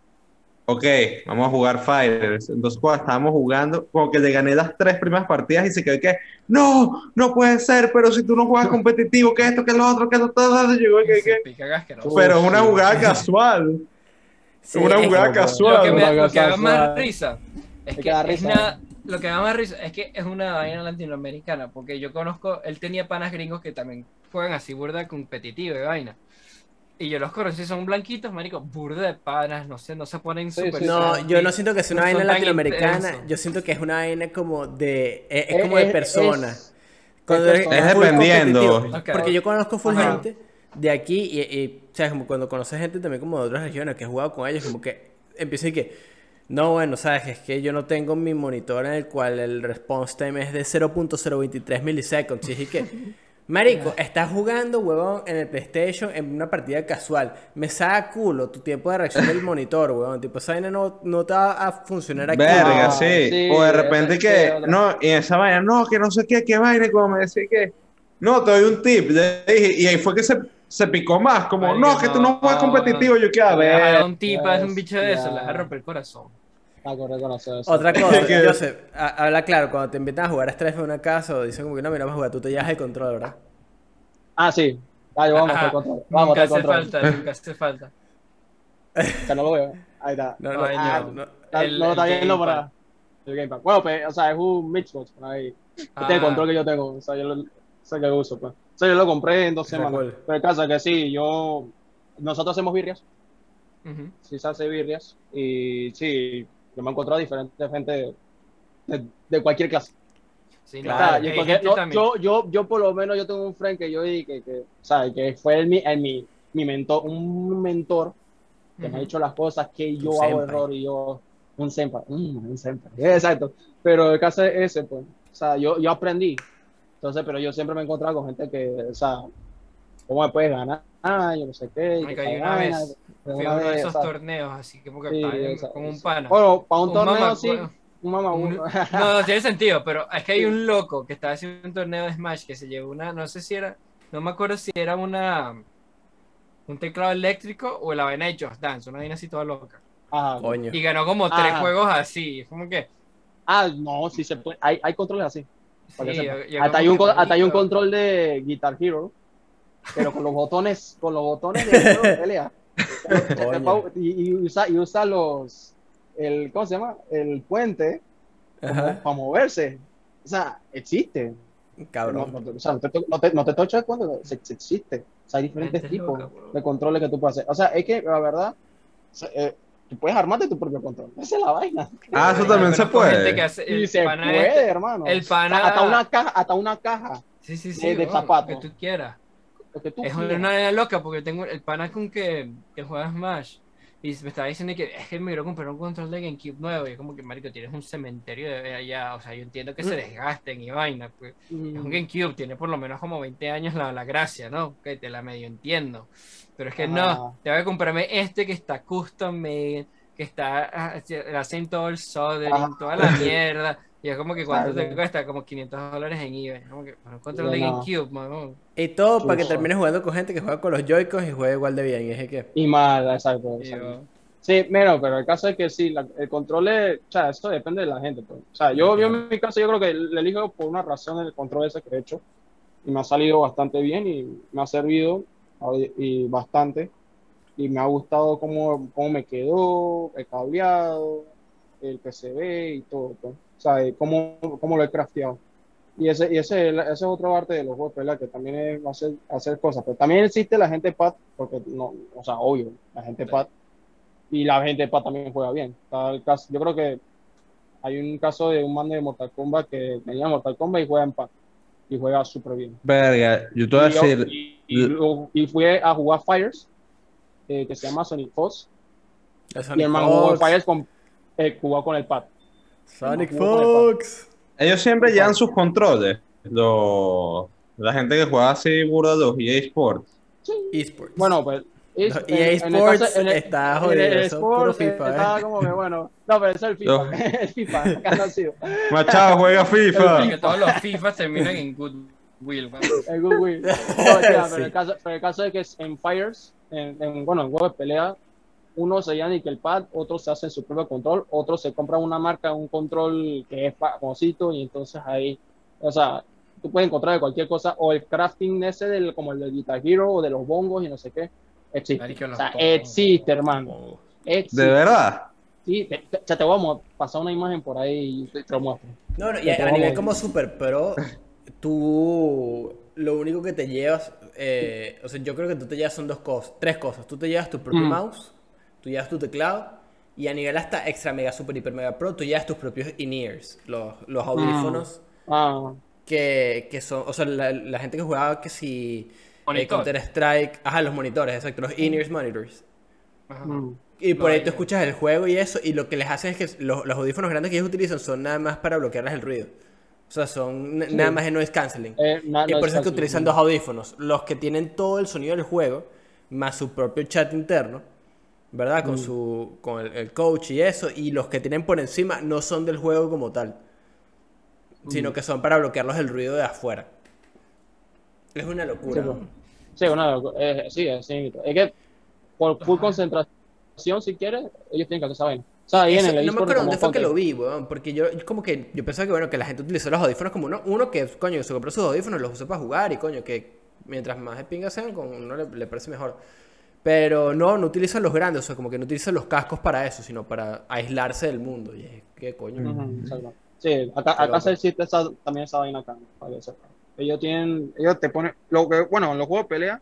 Ok, vamos a jugar Fighters. Entonces, cuando estábamos jugando, como que le gané las tres primeras partidas y se quedó que, no, no puede ser, pero si tú no juegas competitivo, que esto, que lo otro, que lo todo, llegó que, que. Pero es una jugada [laughs] casual. Sí, una jugada casual. Lo que, me, lo que da más risa es que es risa. Lo que da más risa es que es una vaina latinoamericana, porque yo conozco, él tenía panas gringos que también juegan así burda competitiva y vaina. Y yo los conocí, son blanquitos, marico, burda de panas, no sé, no se ponen Sí, súper sí, No, santi, yo no siento que sea una no vaina latinoamericana, yo siento que es una vaina como de, es, es Es- como de persona. es- Cuando es dependiendo. Porque yo conozco full Ajá. gente de aquí y, y, o sea, como cuando conoces gente también como de otras regiones que he jugado con ellos, como que empieza y que, no, bueno, sabes, es que yo no tengo mi monitor en el cual el response time es de 0.023 miliseconds. Y es que, [laughs] marico, estás jugando, huevón, en el PlayStation en una partida casual. Me saca culo tu tiempo de reacción del monitor, huevón. Tipo, esa vaina no, no te va a funcionar aquí. Verga, sí. sí, O de repente que, no, y esa vaina, no, que no sé qué, qué vaina, como me decía que, no, te doy un tip. Le dije, y ahí fue que se, se picó más, como, no, que tú no juegas no, competitivo. Yo, que a ver. un tipo, es un bicho de eso, le vas a Ya. romper el corazón. Ah, correcto, no sé eso. Otra [laughs] cosa, Que- Joseph, ha- habla claro, cuando te invitan a jugar a Strefe en una casa o dicen como que no, mira, vamos a jugar, tú te llevas el control, ¿verdad? Ah, sí. Ah, yo vamos a Ajá, hacer control. Vamos nunca hace control. falta, nunca hace falta. [laughs] No lo veo. Ahí está. No, no, ah, no. no. Está- El- no lo está el viendo para el gamepad. Bueno, pues, o sea, es un Mixbox por ahí. Este es el Ah. control que yo tengo. O sea, yo lo, sé que uso, pues. O sea, yo lo compré en dos semanas. cool. Pero el caso es que sí, yo. Nosotros hacemos birrias. Ujú. Sí, se hace birrias. Y sí, yo me he encontrado diferentes gente de, cualquier clase. Sí, Claro. Yo, porque no, yo, yo, yo por lo menos yo tengo un friend que yo di que, que, o sea, que fue el, mi, el, mi, mi mentor, un mentor que me ha dicho las cosas que yo hago senpai. error y yo, un senpai, mm, un senpai, [laughs] exacto, pero el caso es ese, pues, o sea, yo, yo aprendí, entonces, pero yo siempre me he encontrado con gente que, o sea, ¿cómo me puedes ganar? Ah, yo no sé qué, hay tal una vez Fui una a uno de esos torneos, así que porque sí, estaba en- o sea, con un pana. Bueno, para un, Un torneo mamá- sí, un mamá Un- uno. [laughs] no, no tiene sentido, pero es que hay un loco que estaba haciendo un torneo de Smash que se llevó una, no sé si era, no me acuerdo si era una un teclado eléctrico o la vaina de Just Dance, una vaina así toda loca. Ajá. Coño. Y ganó como tres Ah. juegos así, es como que Ah, no, sí se puede, hay, hay controles así. sí, hasta, como hay un, hasta hay un control de Guitar Hero, pero con los botones, con los botones de pelea. [laughs] Y, y usa, y usa los, el, ¿cómo se llama? El puente para moverse. O sea, existe. Cabrón. no, o sea, no te, no te, no te toches cuando se, se existe. O sea, hay diferentes Gente tipos loca, de controles que tú puedes hacer. O sea, es que la verdad, o sea, eh, tú puedes armarte tu propio control. Esa es la vaina. Ah, eso yo también se puede. que hace- Y el se puede, este- hermano. el O sea, pana- hasta una caja, hasta una caja. sí, sí, sí, de- de weón, zapato. lo que tú quieras. Lo que tú Es quieras. una vaina loca porque tengo el pana con que, que juega Smash y me estaba diciendo que es que me quiero comprar un control de GameCube nuevo y es como que marico tienes un cementerio de allá, o sea, yo entiendo que se desgasten y vaina, pues es un Mm. GameCube, tiene por lo menos como 20 años la, la gracia, ¿no? Que te la medio entiendo. Pero es que Ajá. no, te voy a comprarme este que está custom made, que está, ah, le hacen todo el soldering, Ajá. toda la mierda. Y es como que cuánto te cuesta, como 500 dólares en eBay. Como que, bueno, un control de. GameCube, mamón. Y todo para que termines jugando con gente que juega con los Joy-Cons y juega igual de bien. Y es que, Y mal, exacto. Y exacto. yo, Sí, menos, pero el caso es que sí, la- el control es, o sea, esto depende de la gente. Pues. O sea, yo, yo en mi caso, yo creo que le elijo por una razón el control ese que he hecho y me ha salido bastante bien y me ha servido y y bastante y me ha gustado cómo, cómo me quedó, el cableado, el PCB y todo, pues. O sea, eh, cómo, cómo lo he crafteado. Y ese, y ese, ese es otro arte de los juegos, ¿verdad? Que también es hacer, hacer cosas. Pero también existe la gente pad, porque no, o sea, obvio, la gente pad y la gente PAD también juega bien. Está el caso, yo creo que hay un caso de un man de Mortal Kombat que tenía Mortal Kombat y juega en PAD y juega súper bien. Verga, yo te voy a decir, y, y y fui a jugar Fires, eh, que se llama Sonic Fox, y el man jugó. Fires con, eh, jugó con el pad. Sonic Fox. ellos siempre llevan sus controles. Los, la gente que juega así burda los EA Sports. Esports. Bueno, pues. es- Los en- EA en el Sports caso- el- está jodido, el puro Sports, FIFA, eh, como que bueno. No, pero eso es el FIFA. Los- [laughs] el FIFA, acá no ha sido. Machado juega [laughs] FIFA. que todos los FIFA terminan en Goodwill. weón. El Good Will. No, pero, [laughs] Sí. el caso, pero el caso es que es en Fires, en, en- bueno, en juegos de pelea, uno se llama el pad, otros se hacen su propio control, otros se compran una marca, un control que es famosito, y entonces ahí, o sea, tú puedes encontrar de cualquier cosa, o el crafting ese del, como el de Guitar Hero, o de los bongos y no sé qué, existe. O sea, existe, hermano. Oh. Existe. De verdad. Sí, te, te- ya te voy a pasar una imagen por ahí y te, te lo muestro. No, no, y Te a, nivel como super pro, tú lo único que te llevas, eh, o sea, yo creo que tú te llevas son dos cosas, tres cosas. Tú te llevas tu propio Mm. mouse, tú llevas tu teclado, y a nivel hasta extra mega super hiper mega pro, tú llevas tus propios in-ears, los, los audífonos Ah, que, que son, o sea, la, la gente que jugaba que si Monitor. Counter Strike, ajá, los monitores, exacto, los in-ears monitors. Ajá. mm. Y por No, ahí tú escuchas el juego y eso, y lo que les hacen es que los, los audífonos grandes que ellos utilizan son nada más para bloquearles el ruido. O sea, son Sí. nada más de noise canceling. Eh, y por es eso es que utilizan dos audífonos. Los que tienen todo el sonido del juego, más su propio chat interno, ¿verdad? Con, Mm. su, con el, el coach y eso. Y los que tienen por encima no son del juego como tal, sino Mm. que son para bloquearlos el ruido de afuera. Es una locura. Sí, pues. Sí, una, eh, sí, es, sí, es que por full concentración, si quieres, ellos tienen que hacer. O sea, ahí en el no me acuerdo dónde fue que lo vi, weón, porque yo yo como que yo pensaba que bueno, que la gente utilizó los audífonos como uno, uno que coño, se compró sus audífonos, los usó para jugar y coño, que mientras más de pinga sean, con uno le, le parece mejor. Pero no, no utilizan los grandes, o sea, como que no utilizan los cascos para eso, sino para aislarse del mundo. Y es que coño. Exacto. Sí, acá, acá se existe esa, también esa vaina acá, para que sepa. Ellos tienen, ellos te ponen, lo que, bueno, en los juegos de pelea,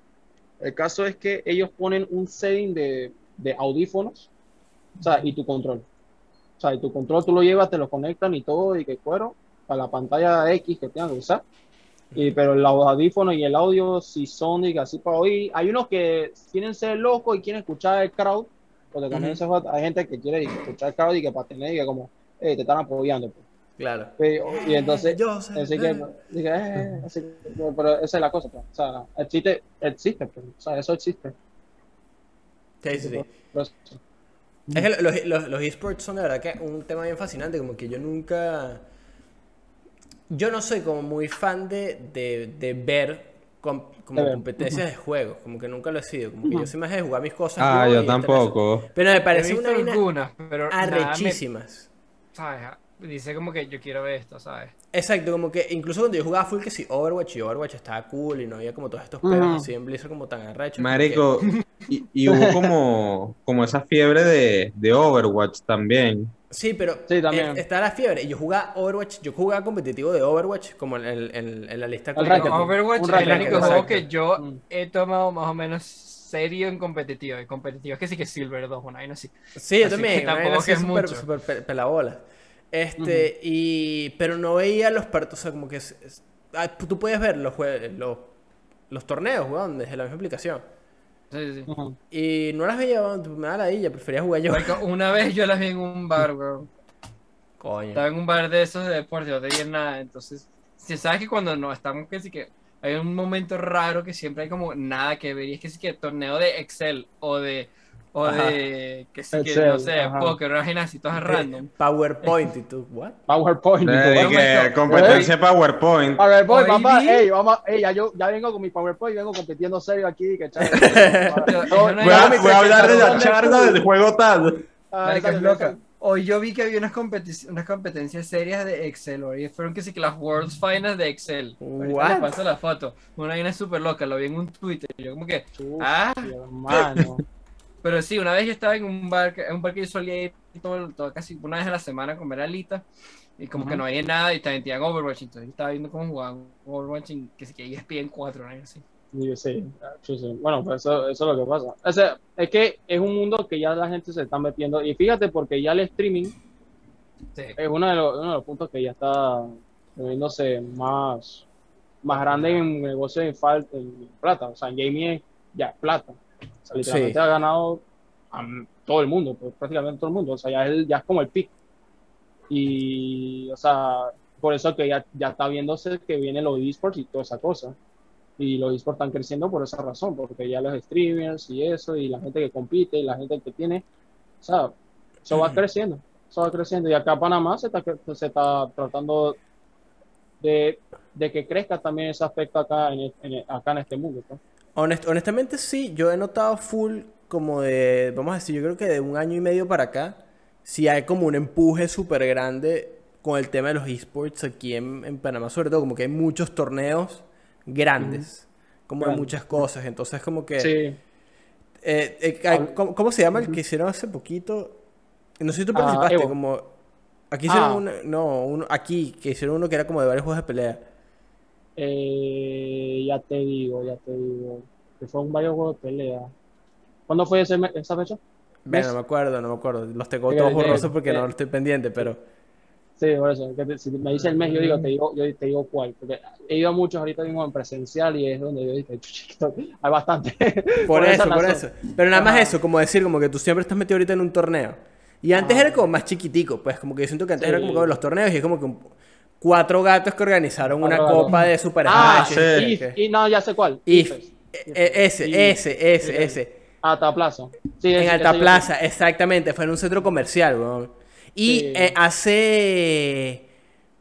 el caso es que ellos ponen un setting de, de audífonos, o sea, y tu control. O sea, y tu control tú lo llevas, te lo conectan y todo, y que cuero, para la pantalla X que tengan que usar. Y, pero los audífonos y el audio, si son y que así para oír, hay unos que quieren ser locos y quieren escuchar el crowd, porque también juega- hay gente que quiere escuchar el crowd y que para tener, y que como, hey, te están apoyando. pues. Claro. Pero- y entonces, Yo sé, así que, eh. dije, eh, así que- pero esa es la cosa, pues. o sea, existe, existe, pues. o sea, eso existe. Sí, sí, sí. Pero Es que los, los, los esports son de verdad que un tema bien fascinante, como que yo nunca... Yo no soy como muy fan de, de, de ver com- como ver. competencias de juegos, como que nunca lo he sido, como que yo soy más de jugar mis cosas. Ah, yo tampoco. Pero me He parece una algunas, pero me- arrechísimas. ¿sabes? Dice como que yo quiero ver esto, ¿sabes? Exacto, como que incluso cuando yo jugaba full que sí, Overwatch y Overwatch estaba cool y no había como todos estos pedos así en Blizzard como tan arrechos. Marico, y, y hubo como, como esa fiebre de, de Overwatch también. Sí, pero Sí, también. eh, está la fiebre. Y yo jugaba Overwatch, yo jugaba competitivo de Overwatch como en, el- en- en la lista El ranked. No, Overwatch es el único exacto. juego que yo Mm. he tomado más o menos serio en competitivo. En competitivo es que sí que Silver 2, una vaina así. Sí, yo Así también. que tampoco así que es súper- mucho. pelabola. Este, y. Pero no veía los partidos, o sea, como que. es- es- ah, tú puedes ver los, jue- los, los torneos, weón, desde la misma aplicación. Sí, sí, sí. Ujú. Y no las veía, me da la ella, prefería jugar yo. Marico, Una vez yo las vi en un bar, weón. Coño. Estaba en un bar de esos de deporte, no tenía nada. Entonces, si sabes que cuando no estamos, que sí que hay un momento raro que siempre hay como nada que ver. Y es que sí que torneo de Excel o de. O Ajá. de. Que sí que no sé, ajá. póker, una vaina así, todas random. PowerPoint y tú, ¿what? PowerPoint. y Eh, que competencia PowerPoint. PowerPoint, papá, ey, vamos, ey, ya yo ya vengo con mi PowerPoint, vengo compitiendo serio aquí, que chaval. Pero No, Voy a, voy a hablar de la charla del juego tal. Ah, es loca. Hoy yo vi que había unas, competi- unas competencias serias de Excel. Hoy fueron que sí que las World's Finals de Excel. What? les paso la foto. Una vaina súper loca, lo vi en un Twitter. Yo como que, ah, hermano. Pero sí, una vez yo estaba en un bar, en un bar que yo solía ir todo, todo- casi una vez a la semana a comer alitas. Y como que no había nada y también tenían Overwatch. Entonces yo estaba viendo cómo jugaban Overwatch en que sí que ESPN 4, ¿no? Así. Y sí, sí, sí. Bueno, pues eso, eso es lo que pasa. O sea, es que es un mundo que ya la gente se está metiendo. Y fíjate, porque ya el streaming Sí. es uno de los, uno de los puntos que ya está moviéndose más, más grande en negocio de fal- en plata. O sea, en gaming es- ya plata. O sea, literalmente Sí. ha ganado a todo el mundo, pues, prácticamente todo el mundo. O sea, ya es, ya es como el pick. Y, o sea, por eso que ya, ya está viéndose que vienen los esports y toda esa cosa. Y los esports están creciendo por esa razón, porque ya los streamers y eso, y la gente que compite, y la gente que tiene, o sea, eso va creciendo, eso va creciendo. Y acá Panamá se está, se está tratando de, de que crezca también ese aspecto acá en, en acá en este mundo. pues. Honest- honestamente sí, yo he notado full como de, vamos a decir, yo creo que de un año y medio para acá, sí hay como un empuje súper grande con el tema de los esports aquí en, en Panamá, sobre todo como que hay muchos torneos grandes, como de muchas cosas, entonces como que... Sí, eh, eh, hay- ¿cómo, cómo se llama el que hicieron hace poquito? No sé si tú Ah, participaste, como... Aquí hicieron Ah. uno, no, uno, aquí, que hicieron uno que era como de varios juegos de pelea. Eh, ya te digo, ya te digo, que fue un varios juegos de pelea. ¿Cuándo fue ese esa fecha? No me acuerdo, no me acuerdo. Los tengo todos borrosos porque ok. no estoy pendiente, pero... Sí, por eso. que te- si me dice el mes, yo digo, te digo, yo te digo cuál. Porque he ido a muchos ahorita mismo en presencial y es donde yo dije, "Chuchito, hay bastante. [laughs] Por, eso, por eso. Pero nada más Ajá. eso, como decir, como que tú siempre estás metido ahorita en un torneo. Y antes Ajá. era como más chiquitico, pues como que yo siento que antes Sí. era como que los torneos y es como que un- cuatro gatos que organizaron una copa de Super Ah, sí. y no If, y ya sé cuál. If. Ifes. E- e- ese, Y- ese, ese, ese. Alta Plaza. Sí, En ese- Alta ese yo Plaza, exactamente. Fue en un centro comercial, weón. Y Sí. eh, hace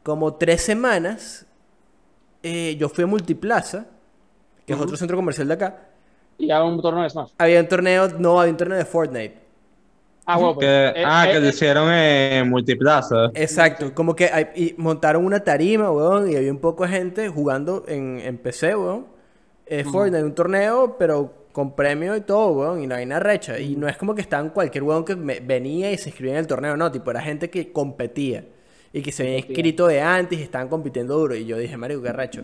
como tres semanas eh, yo fui a Multiplaza, que es otro centro comercial de acá. Y hago un torneo de Smash. Había un torneo, no, había un torneo de Fortnite. Ah, bueno, pues, Que, eh, ah, eh, que lo eh, hicieron en Multiplaza. Exacto, como que hay- y montaron una tarima, weón, y había un poco de gente jugando en, en PC, weón. Eh, Fortnite, un torneo, pero con premio y todo, weón, y no hay nada recha. Y no es como que estaban cualquier weón que me- venía y se inscribía en el torneo, no, tipo, era gente que competía. Y que se había inscrito de antes y estaban compitiendo duro. Y yo dije, Mario, qué recho.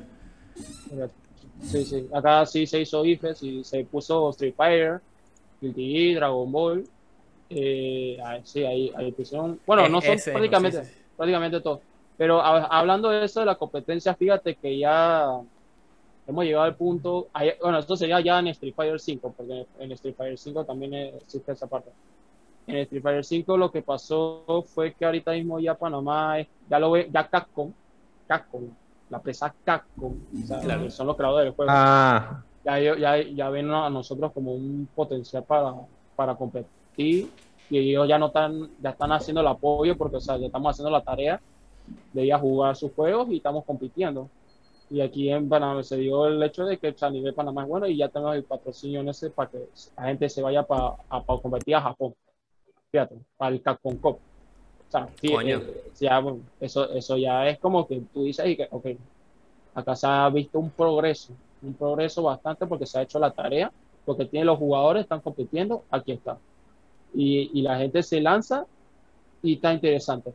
Sí, sí. Acá sí se hizo IFES y se puso Street Fighter, Guilty Dragon Ball. Eh, ah, sí, ahí, ahí pusieron. Bueno, Es- no son ese prácticamente, sí, sí, sí. prácticamente todo. Pero a- hablando de eso de la competencia, fíjate que ya hemos llegado al punto. bueno, esto sería ya en Street Fighter 5, porque en Street Fighter 5 también existe esa parte. En Street Fighter 5 lo que pasó fue que ahorita mismo ya Panamá, ya lo ve, ya Capcom, Capcom, la empresa Capcom, o sea, Claro. que son los creadores del juego Ah, ya, ya, ya ven a nosotros como un potencial para, para competir y ellos ya no están, ya están haciendo el apoyo porque, o sea, ya estamos haciendo la tarea de ir a jugar sus juegos y estamos compitiendo. Y aquí en Panamá se dio el hecho de que o sea, a nivel Panamá es bueno y ya tenemos el patrocinio en ese para que la gente se vaya para competir a Japón. Fíjate, para el Capcom Cup. O sea, sí, Coño. eh, ya, bueno, eso, eso ya es como que tú dices y que, ok, acá se ha visto un progreso, un progreso bastante porque se ha hecho la tarea, porque tiene los jugadores, están compitiendo, aquí está. Y, y la gente se lanza y está interesante.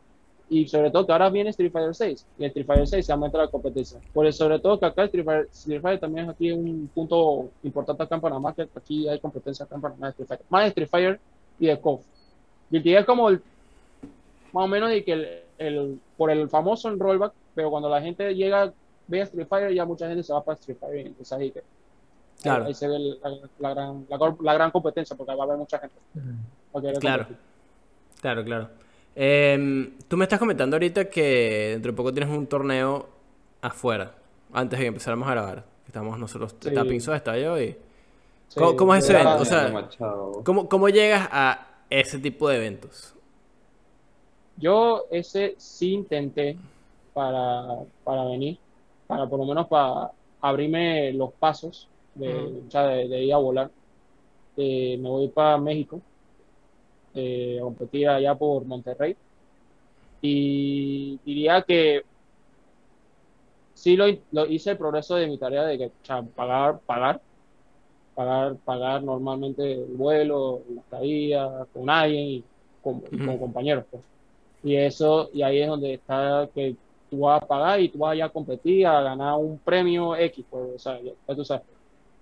Y sobre todo que ahora viene Street Fighter 6, y en Street Fighter 6 se aumenta la competencia. Por eso, sobre todo que acá Street Fighter, Street Fighter también es aquí un punto importante acá en Panamá, que aquí hay competencia acá en Panamá de Street Fighter. Más de Street Fighter y de KOF. Guilty es como el, más o menos de que el, el- por el famoso en rollback, pero cuando la gente llega, ve a Street Fighter, ya mucha gente se va para Street Fighter. Entonces ahí, que, Claro. ahí se ve el- la, la gran, la, la gran competencia, porque va a haber mucha gente. va a Claro. Claro, claro. Em, tú me estás comentando ahorita que dentro de poco tienes un torneo afuera, antes de que empezáramos a grabar. Estamos nosotros, Sí. está Pinzo, está yo y... Sí, ¿Cómo- cómo es ese evento? O sea. ¿Cómo, cómo llegas a ese tipo de eventos? Yo ese sí intenté para, para venir, para por lo menos para abrirme los pasos de, o sea, de, de ir a volar. Eh, me voy para México, eh, a competir allá por Monterrey. Y diría que sí lo, lo hice el progreso de mi tarea de que, o sea, pagar, pagar, pagar, pagar normalmente el vuelo, la estadía con alguien y con, Ujú. compañeros. pues. Y eso, y ahí es donde está que tú vas a pagar y tú vas allá a competir, a ganar un premio X, pues, o sea, ya, tú sabes.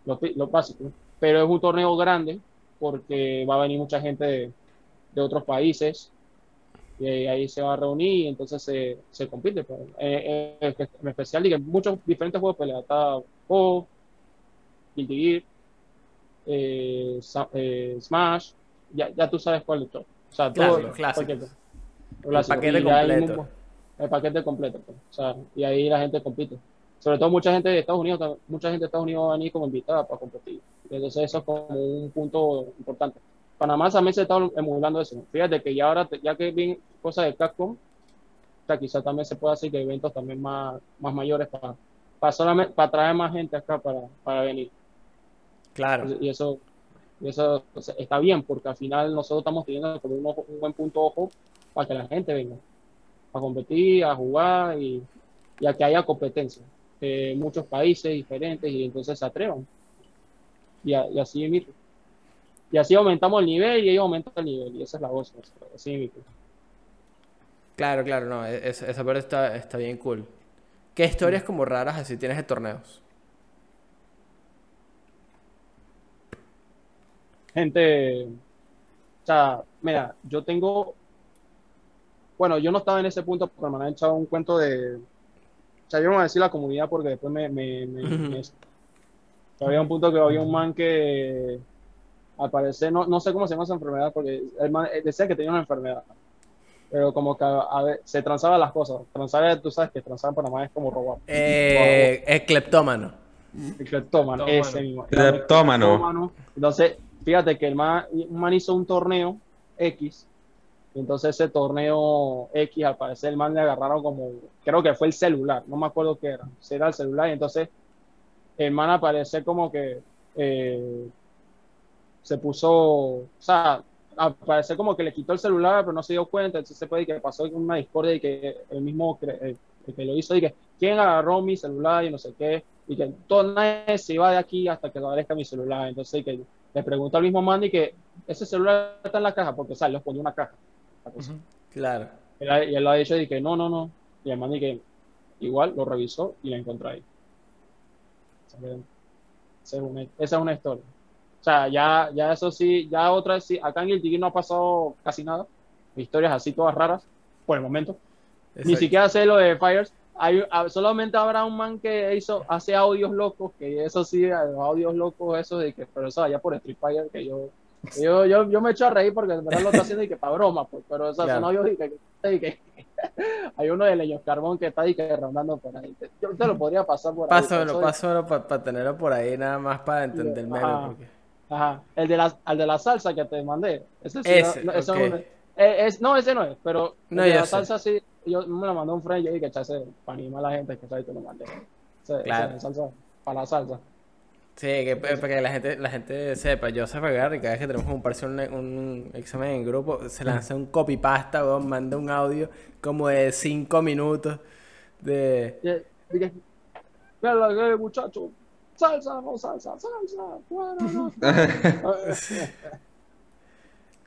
lo, básico. Pero es un torneo grande porque va a venir mucha gente de, de otros países y ahí, se va a reunir y entonces se, se compite. pues. Eh, eh, en especial, que muchos diferentes juegos de pelea. Está Go, Guilty Gear, eh, Smash, ya, ya tú sabes cuál es todo. O sea, todo, los clásicos. paquete completo. el paquete completo. pues. O sea, y ahí la gente compite. Sobre todo mucha gente de Estados Unidos, mucha gente de Estados Unidos va a venir como invitada para competir. Entonces eso es como un punto importante. Panamá también se está emulando eso. Fíjate que ya ahora, ya que vienen cosas de Capcom, o sea, quizás también se pueda hacer que eventos también más, más mayores para, para solamente para traer más gente acá para, para venir. Claro. Y eso, y eso o sea, está bien, porque al final nosotros estamos teniendo como un, ojo- un buen punto ojo para que la gente venga a competir, a jugar y, y a que haya competencia de muchos países diferentes y entonces se atrevan. Y, a- y así mismo. Y así aumentamos el nivel y ellos aumentan el nivel y esa es la. Así mismo. Claro, claro, no, e- es- esa parte está, está bien cool. ¿Qué historias como raras así tienes de torneos? gente, o sea, mira, yo tengo, bueno, yo no estaba en ese punto, pero me han echado un cuento de, o sea, yo no voy a decir la comunidad porque después me, me, me- me- [laughs] había un punto que había un man que, al parecer, no, no sé cómo se llama esa enfermedad, porque el man eh, decía que tenía una enfermedad, pero como que a, a ver, se transaba las cosas, transar, tú sabes que transar en Panamá es como robar, Eh, el cleptómano. el cleptómano, ese mismo. Cleptómano. Entonces, fíjate que el man, un man hizo un torneo X. y Entonces ese torneo X, al parecer el man le agarraron como, creo que fue el celular, no me acuerdo qué era, si era el celular, y entonces el man al parecer como que eh, se puso, o sea, al parecer como que le quitó el celular, pero no se dio cuenta, entonces se puede que pasó una discordia y que el mismo eh, el que lo hizo, y que quién agarró mi celular y no sé qué, y que todo nadie se iba de aquí hasta que aparezca mi celular, entonces que le pregunta al mismo man y que ese celular está en la caja, porque sale, los ponía una caja. la. Claro. Y él, y él lo ha dicho y que no, no, no. Y el man y que igual lo revisó y lo encontró ahí. O sea, Esa es una, esa es una historia. O sea, ya, ya eso sí, ya otra sí, acá en Guilty Gear no ha pasado casi nada. Historias así todas raras, por el momento. Ni Exacto. siquiera sé lo de Fires. Hay, a- solamente habrá un man que hizo, hace audios locos, que eso sí, los audios locos, eso de que, pero eso allá por Street Fighter, que yo, yo, yo, yo me echo a reír porque en verdad lo está haciendo y que para broma, pues, pero esos Claro. son audios y que, y que- [laughs] hay uno de Leños Carbón que está ahí que rondando por ahí. Yo te lo podría pasar por ahí. Pásamelo, eso- pásamelo para tenerlo por ahí nada más para entender el meme. Ajá. porque- Ajá, el de la, el de la salsa que te mandé. Ese sí, Ese, no, ese ok. no es- eh, es- no, ese no es, pero No, el de la sé. salsa sí, yo me la mandó un friend, yo dije que echase para animar a la gente que ahí te lo mandé. Ese- Claro. ese salsa, para la salsa. Sí, que, para que la gente, la gente sepa, pegar y cada vez que tenemos un, parece un, un examen en grupo, se lanza un copypasta, weón, manda un audio como de 5 minutos de... Mira, eh, muchacho, salsa, no salsa, salsa, bueno, no. [laughs]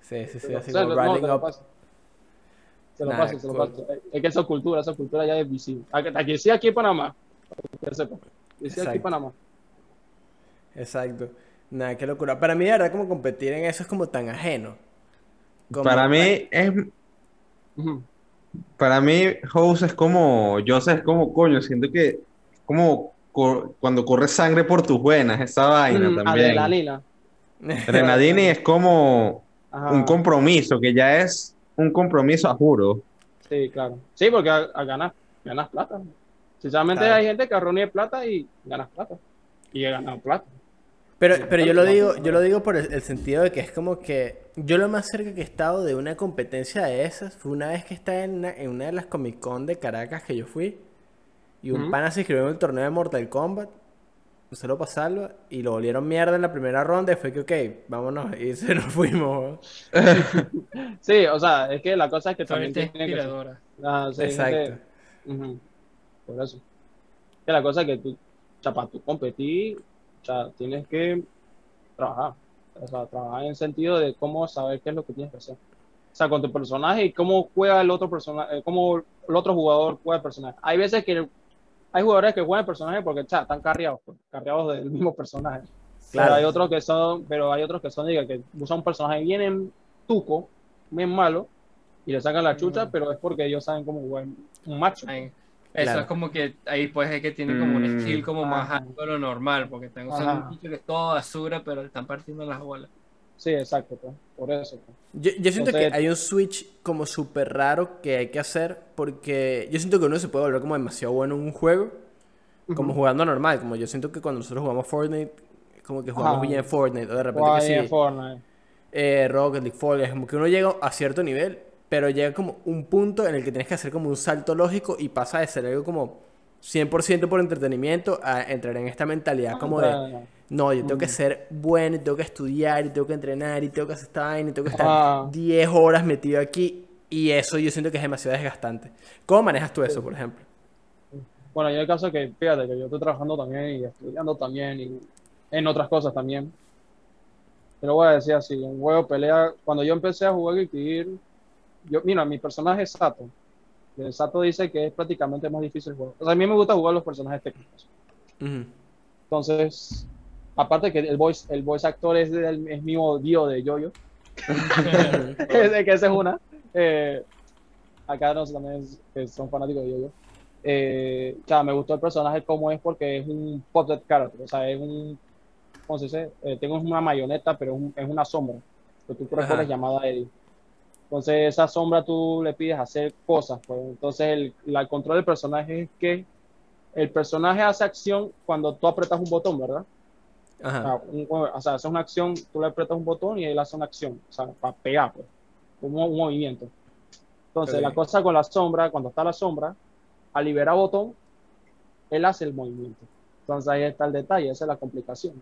Sí, sí, sí, Pero, así como no, running te lo up. paso. Se lo Nah, paso, se lo paso. Es que eso es cultura, esa cultura ya es visible. Aquí, sí, aquí en Panamá. que sepa. Aquí sí, aquí en Exacto. Panamá. Exacto. Nada, qué locura. Para mí, de verdad, como competir en eso es como tan ajeno. Como- Para mí es. Para mí, House es como, Joseph es como, coño, siento que como cor- cuando corre sangre por tus venas, esa vaina Mm, también. Adrenalina. Adrenalina es como Ajá. un compromiso, que ya es un compromiso a juro. Sí, claro. Sí, porque a, a ganar, ganas plata. Sinceramente Claro. hay gente que reúne plata y ganas plata. Y he ganado plata. Pero, pero yo lo digo, yo lo digo por el, el sentido de que es como que yo lo más cerca que he estado de una competencia de esas fue una vez que estaba en una, en una de las Comic Con de Caracas que yo fui y un pana se inscribió en el torneo de Mortal Kombat, solo para salva y lo volvieron mierda en la primera ronda y fue que ok, vámonos y se nos fuimos. [laughs] Sí, o sea, es que la cosa es que también tiene que inspiradora. Ah, sí, Exacto. Por eso. Que la cosa es que tú, o sea, para tú competir, o sea, tienes que trabajar. O sea, trabajar en el sentido de cómo saber qué es lo que tienes que hacer. O sea, con tu personaje y cómo juega el otro personaje, eh, cómo el otro jugador juega el personaje. Hay veces que hay jugadores que juegan el personaje porque sea, están carreados, pues, carreados del mismo personaje. Claro. Pero hay otros que son, pero hay otros que son, diga, que usan un personaje bien en tuco, bien malo, y le sacan la chucha, Mm. pero es porque ellos saben cómo jugar un macho. Ahí. Eso Claro. es como que ahí pues es que tienen como un Mm. skill como más alto de lo normal, porque están usando Ajá. un bicho que es todo basura, pero le están partiendo las bolas. Sí, exacto, pues, por eso. pues. Yo, yo siento Entonces- que hay un switch como súper raro que hay que hacer porque yo siento que uno se puede volver como demasiado bueno en un juego, como Ujú. jugando normal, como yo siento que cuando nosotros jugamos Fortnite, como que jugamos Ajá. bien Fortnite, o de repente que sí, Fortnite. eh, Rocket League, Fall Guys, como que uno llega a cierto nivel, pero llega como un punto en el que tienes que hacer como un salto lógico y pasa de ser algo como 100% por entretenimiento a entrar en esta mentalidad como de, no, yo tengo que Mm. ser bueno, tengo que estudiar, y tengo que entrenar, y tengo que hacer esta vaina, y tengo que estar Ah. 10 horas metido aquí, y eso yo siento que es demasiado desgastante. ¿Cómo manejas tú eso, por ejemplo? Bueno, yo el caso que, fíjate, que yo estoy trabajando también y estudiando también y en otras cosas también. Te lo voy a decir así, un juego pelea, cuando yo empecé a jugar Gear, yo, mira, mi personaje es Sato. El Sato dice que es prácticamente más difícil el juego. O sea, a mí me gusta jugar los personajes técnicos. Entonces, aparte que el voice, el voice actor es, del, es mismo Dio de Yoyo, [laughs] [laughs] Ese- que esa es una. Eh, acá no sé, también es- que son fanáticos de Yoyo. Eh, o sea, me gustó el personaje como es porque es un puppet character, o sea, es un, ¿cómo se dice? Eh, tengo una marioneta, pero es, un- es una sombra que tú llamada Eddie. Entonces, esa sombra tú le pides hacer cosas, pues. Entonces, el, la- el control del personaje es que el personaje hace acción cuando tú apretas un botón, ¿verdad? Ajá. Ah, un- o sea, hace una acción, tú le apretas un botón y él hace una acción, o sea, para pegar, pues, un, un movimiento. Entonces, Ok. la cosa con la sombra, cuando está la sombra, al liberar botón, él hace el movimiento. Entonces, ahí está el detalle, esa es la complicación.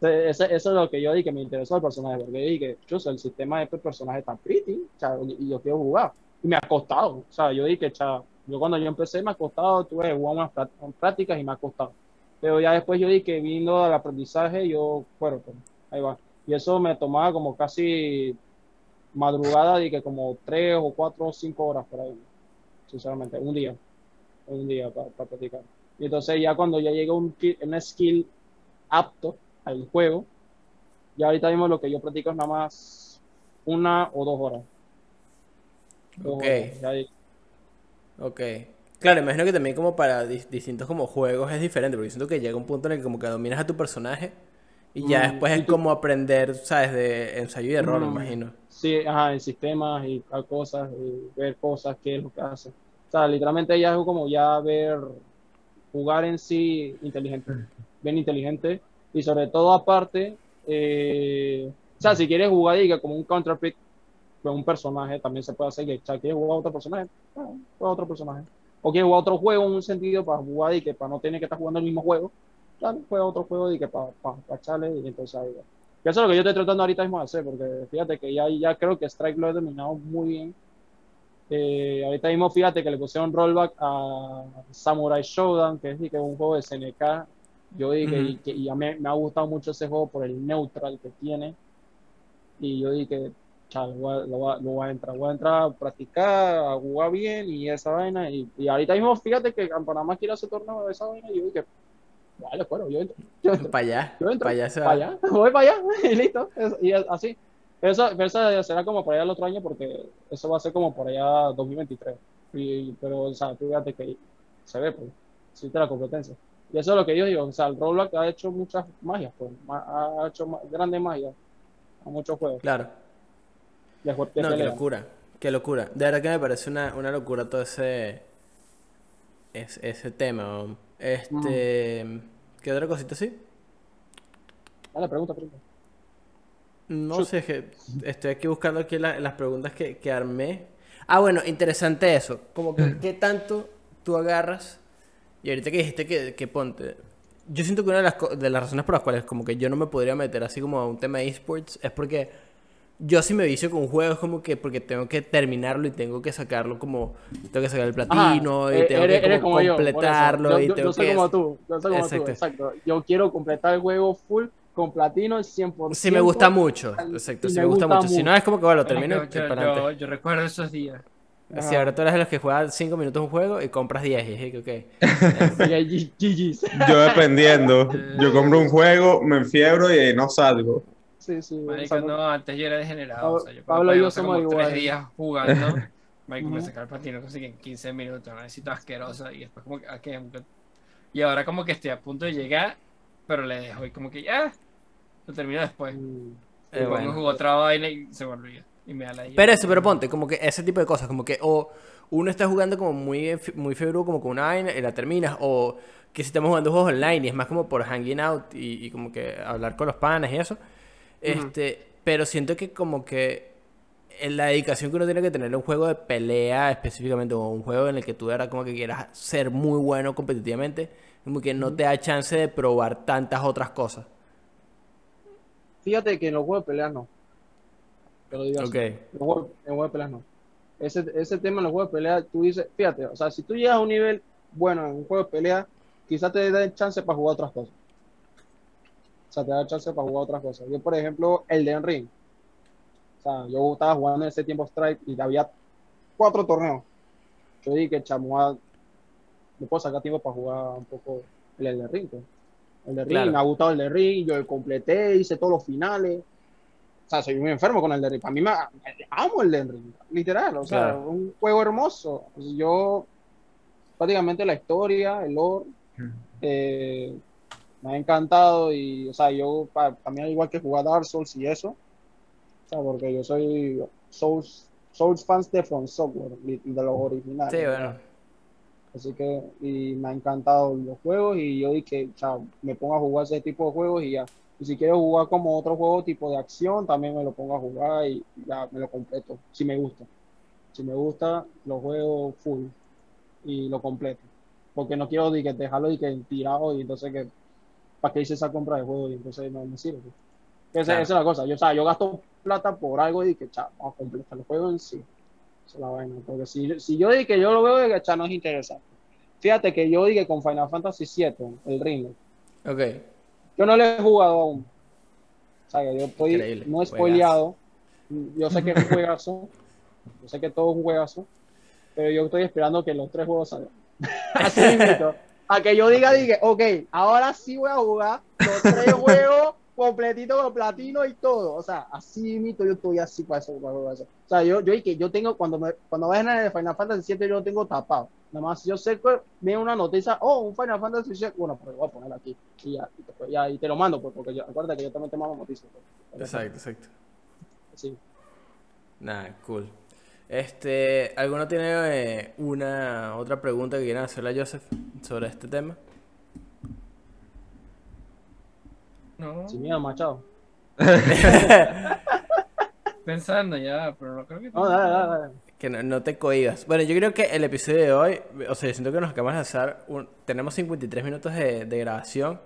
Entonces, ese- eso es lo que yo dije que me interesó el personaje, porque yo dije, chuzo, el sistema de este personaje está pretty, o sea, y yo quiero jugar. Y me ha costado, o sea, yo dije, cha, yo cuando yo empecé me ha costado, tuve que jugar unas prá- prácticas y me ha costado. Pero ya después yo dije que viendo al aprendizaje, yo, bueno, pues, ahí va. Y eso me tomaba como casi madrugada, y que como tres o cuatro o cinco horas por ahí, sinceramente, un día, un día para, practicar. Y entonces ya cuando ya llega un, un skill apto al juego, ya ahorita mismo lo que yo practico es nada más una o dos horas. Dos Ok. horas. Ok. Claro, imagino que también como para dis- distintos como juegos es diferente, porque siento que llega un punto en el que como que dominas a tu personaje y ya Mm, después y es tú- como aprender, ¿sabes? De ensayo y error, me Mm. imagino. Sí, ajá, en sistemas y tal cosas, y ver cosas, qué es lo que hace. O sea, literalmente ya es como ya ver, jugar en sí inteligente, bien inteligente, y sobre todo aparte, eh, o sea, si quieres jugar que como un counterpick con un personaje, también se puede hacer que, o sea, quieres jugar a otro personaje, ah, juega a otro personaje. O quieres jugar otro juego en un sentido para jugar y que para no tener que estar jugando el mismo juego, dale, juega otro juego y que para, para, para echarle y entonces ahí va. Y eso es lo que yo estoy tratando ahorita mismo de hacer, porque fíjate que ya, ya creo que Strike lo he dominado muy bien. Eh, ahorita mismo fíjate que le pusieron rollback a Samurai Showdown, que es, que es un juego de SNK. Yo dije y, que, y ya me, me ha gustado mucho ese juego por el neutral que tiene. Y yo dije, chale, voy a- lo, voy a, lo voy a entrar, voy a entrar a practicar, a jugar bien y esa vaina. Y, y ahorita mismo fíjate que en Panamá quiere hacer torneo de esa vaina y yo dije, vale, bueno, yo entro. Yo entro. Para allá, Yo entro, para allá se va. para allá, [laughs] voy para allá [laughs] y listo. Y es así. Eso, eso será como por allá el otro año porque eso va a ser como por allá 2023. Y, pero, o sea, fíjate que se ve, pues, existe la competencia. Y eso es lo que yo digo, o sea, el Roblox ha hecho muchas magias, pues, ha hecho grandes magias a muchos juegos Claro. No, qué locura. Qué locura. De verdad que me parece una, una locura todo ese, ese, ese tema. ¿no? Este, ¿qué otra cosita así? Dale, pregunta, pregunta. No Shoot. sé, es que estoy aquí buscando aquí la- las preguntas que, que armé. Ah, bueno, interesante eso. Como que, ¿qué tanto tú agarras? Y ahorita que dijiste que, que ponte. Yo siento que una de las, de las razones por las cuales como que yo no me podría meter así como a un tema de esports es porque yo sí me vicio con un juego, es como que porque tengo que terminarlo y tengo que sacarlo como... Tengo que sacar el platino Ajá, y eh, tengo eres, que como completarlo Yo, y tengo yo soy que... como tú, yo soy como Exacto. tú, exacto. Yo quiero completar el juego full con platino 100%. Sí me gusta mucho, exacto, sí me me gusta gusta mucho. Si no es como que, bueno, termino y yo, yo, yo recuerdo esos días. Si ahora tú eres de los que juegan 5 minutos un juego y compras 10 y que, ok. [laughs] Yo dependiendo. [laughs] Yo compro un juego, me enfiebro y no salgo. Sí, sí. Marico, no, antes yo era degenerado. Pablo- o sea, yo Pablo y yo somos iguales. tres días jugando. [laughs] Marico, me sacaba el platino que en 15 minutos, una necesito asquerosa. Y después, como que, ah, ¿qué? Y ahora, como que estoy a punto de llegar, pero le dejo. Y como que ya, lo termino después. mm, Eh, Y pongo bueno. juego otra vaina y se me olvida. Y me da la idea. Pero eso, pero ponte, como que ese tipo de cosas, como que o uno está jugando como muy, muy februdo, como con una vaina y la terminas, o que si estamos jugando juegos online y es más como por hanging out y, y como que hablar con los panas y eso. Este, pero siento que como que en la dedicación que uno tiene que tener en un juego de pelea específicamente, o un juego en el que tú eras como que quieras ser muy bueno competitivamente, como que no te da chance de probar tantas otras cosas. Fíjate que en los juegos de peleas no. Te lo digo así. Ok. En los juegos, en los juegos de peleas no. Ese, ese tema en los juegos de pelea, tú dices, fíjate, o sea, si tú llegas a un nivel bueno en un juego de pelea, quizás te den chance para jugar otras cosas. O sea, te da chance para jugar otras cosas. Yo, por ejemplo, el de Ring. O sea, yo estaba jugando en ese tiempo Strike y había cuatro torneos. Yo dije que chamoa, me puedo sacar tiempo para jugar un poco el Elden Ring. pues. El de Ring, Claro. me ha gustado el de Ring, yo lo completé, hice todos los finales. O sea, soy muy enfermo con el de Ring. Para mí me, amo el de Ring, literal. O sea, Claro. un juego hermoso. Yo, prácticamente la historia, el lore, eh, me ha encantado y, o sea, yo para, al igual que jugar Dark Souls y eso, o sea, porque yo soy Souls, Souls fans de From Software, de de los originales. Sí, bueno. Así que, y me ha encantado los juegos y yo dije, o sea, me pongo a jugar ese tipo de juegos y ya. Y si quiero jugar como otro juego tipo de acción, también me lo pongo a jugar y ya me lo completo, si me gusta. Si me gusta, lo juego full y lo completo. Porque no quiero de que dejarlo y que tirado y entonces que, ¿para qué hice esa compra de juego? Y entonces no me sirve. Esa, Claro. esa es la cosa. Yo, o sea, yo gasto plata por algo y que, chao, vamos a completar el juego en sí. Esa es la vaina. Porque si, si yo dije que yo lo veo de que cha, no es interesante. Fíjate que yo dije con Final Fantasy VII, el remake, Ok. yo no lo he jugado aún. O sea, yo estoy Increíble, no he spoileado. Yo sé que es un [laughs] juegazo. Yo sé que todo es un juegazo. Pero yo estoy esperando que los tres juegos salgan. [laughs] Así mismo. A que yo diga, dije, ok, ahora sí voy a jugar los tres [laughs] juegos completitos con platino y todo. O sea, así mismo yo estoy así para eso. para eso. O sea, yo, yo, dije, yo tengo, cuando me, cuando vayan a el Final Fantasy VII, yo lo tengo tapado. Nada más, yo sé que viene una noticia, oh, un Final Fantasy VII. Bueno, pues voy a poner aquí. Y ya, y, ya, y te lo mando, pues, porque yo, acuérdate que yo también te mando noticias. pues. Exacto, exacto. Sí. Nada, cool. Este, ¿alguno tiene eh, una otra pregunta que quieran hacerle a Joseph sobre este tema? No, Sin miedo, machado. [laughs] pensando ya, pero no creo que. No, dale, dale, dale. Que no, no te cohibas. Bueno, yo creo que el episodio de hoy, o sea, yo siento que nos acabamos de hacer, un- tenemos 53 minutos de, de grabación.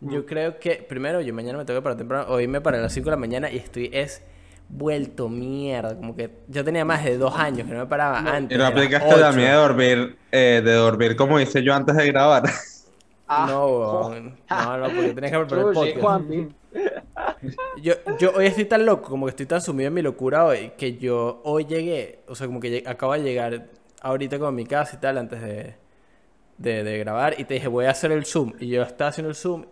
Yo creo que, primero, yo mañana me tengo que parar temprano, hoy me paré a las 5 de la mañana y estoy, es vuelto mierda. Como que yo tenía más de dos años que no me paraba antes. Y no aplicaste la mía de dormir, eh, de dormir como hice yo antes de grabar. [laughs] Ah, No, weón. no, no, porque tenías que preparar el podcast. Yo, yo hoy estoy tan loco, como que estoy tan sumido en mi locura hoy, que yo hoy llegué, o sea, como que acabo de llegar ahorita con mi casa y tal, antes de, de, de grabar, y te dije, voy a hacer el Zoom. Y yo estaba haciendo el Zoom,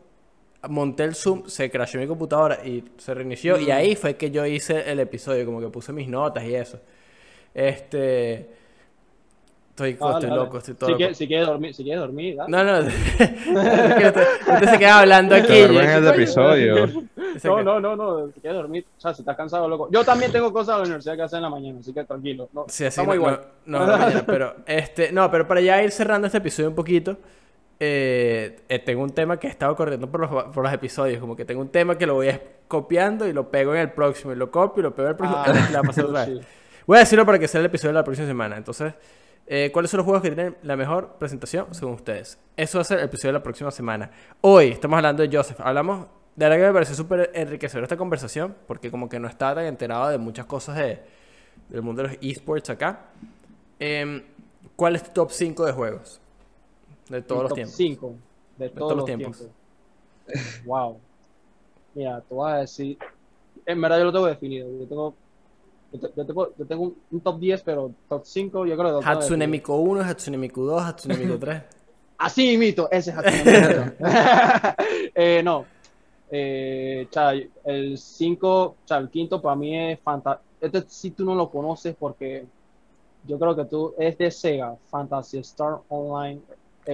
monté el Zoom, se crashó mi computadora y se reinició, y ahí fue que yo hice el episodio, como que puse mis notas y eso. Este... Estoy, Ah, dale, estoy loco, estoy todo Si loco. quieres, si quieres dormir, si quieres dormir, dale. No, no, usted se queda hablando aquí. En el episodio. No, no, no, no, si quieres dormir, o sea, si estás cansado, loco. Yo también tengo cosas de la universidad que hacer en la mañana, así que tranquilo. No, Sí, así estamos no, igual. no, no, no, mañana, pero este, no, pero para ya ir cerrando este episodio un poquito, eh, eh, tengo un tema que he estado corriendo por los, por los episodios, como que tengo un tema que lo voy copiando y lo pego en el próximo, y lo copio y lo pego en el próximo, Ah, y le va a pasar otra vez. [laughs] sí. Voy a decirlo para que sea el episodio de la próxima semana. Entonces, eh, ¿cuáles son los juegos que tienen la mejor presentación según ustedes? Eso va a ser el episodio de la próxima semana. Hoy estamos hablando de Joseph. Hablamos, de verdad que me pareció súper enriquecedora esta conversación, porque como que no estaba tan enterado de muchas cosas de, del mundo de los esports acá. Em, ¿Cuál es tu top 5 de juegos? De todos los top tiempos. 5 de todos, todos los tiempos. tiempos. [laughs] Wow. Mira, te voy a decir. En verdad, yo lo tengo definido. Yo tengo Yo, te- yo tengo, yo tengo un, un top 10, pero top 5 yo creo que Hatsune. Miku 1, Hatsune Miku 2, Hatsune Miku 3. Así imito, ese es Hatsune Miku. [laughs] eh, no. Eh, cha, el 5, el quinto para mí es fantástico. Este sí tú no lo conoces porque yo creo que tú es de Sega, Fantasy Star Online.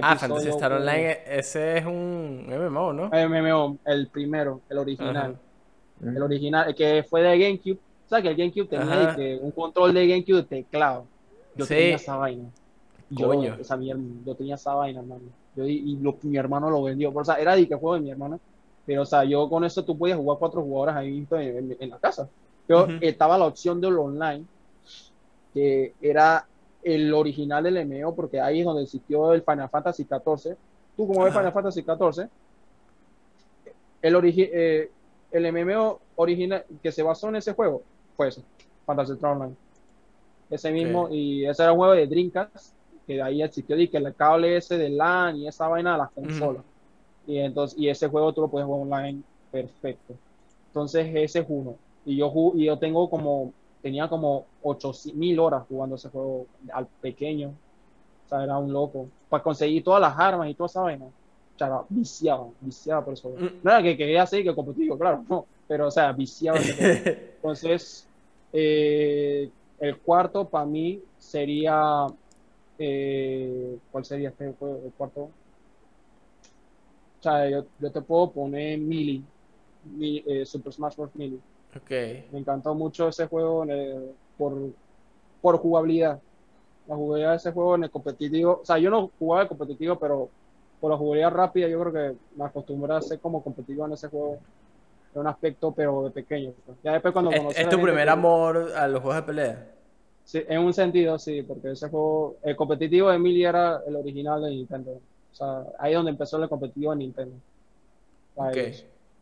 Ah, Fantasy Star. Online, ese es un MMO, ¿no? MMO, el primero, el original. Ajá. El original, el que fue de GameCube. ¿Sabes que el GameCube tenía que un control de GameCube de teclado? Yo Sí. tenía esa vaina. Yo, Coño. esa mierda, yo tenía esa vaina, hermano. Yo, y lo- mi hermano lo vendió. O sea, era de que juego de mi hermano. Pero, o sea, yo con eso tú podías jugar cuatro jugadores ahí en, en- en la casa. Ujú. estaba la opción del online, que era el original del MMO, porque ahí es donde existió el Final Fantasy XIV. Tú, como ves. Final Fantasy XIV, el, origi- eh, el MMO original que se basó en ese juego fue ese, Fantasy Star Online. Ese mismo, y ese era un juego de Dreamcast, que de ahí existió y que el cable ese de LAN y esa vaina de las consolas. Y entonces, y ese juego tú lo puedes jugar online perfecto. Entonces, ese es uno. Y yo, y yo tengo como, tenía como 8000 horas jugando ese juego al pequeño. O sea, era un loco. Para conseguir todas las armas y toda esa vaina. O sea, era viciado, viciado por eso. Mm. No era que quería así, que competitivo, claro, no. Pero, o sea, viciado. ese [laughs] juego. Entonces, eh, el cuarto para mí sería. eh, ¿Cuál sería este juego? El cuarto. O sea, yo, yo te puedo poner Melee, Mi- eh, Super Smash Bros. Melee. Ok. Me encantó mucho ese juego eh, por, por jugabilidad. La jugabilidad de ese juego en el competitivo. O sea, yo no jugaba el competitivo, pero por la jugabilidad rápida, yo creo que me acostumbré a ser como competitivo en ese juego. De un aspecto, pero de pequeño. pues. Ya después cuando ¿Es, conocí es tu primer amor a los juegos de pelea? Sí, en un sentido, sí, porque ese juego, el competitivo de Melee era el original de Nintendo. O sea, ahí es donde empezó el competitivo en Nintendo. Para Ok.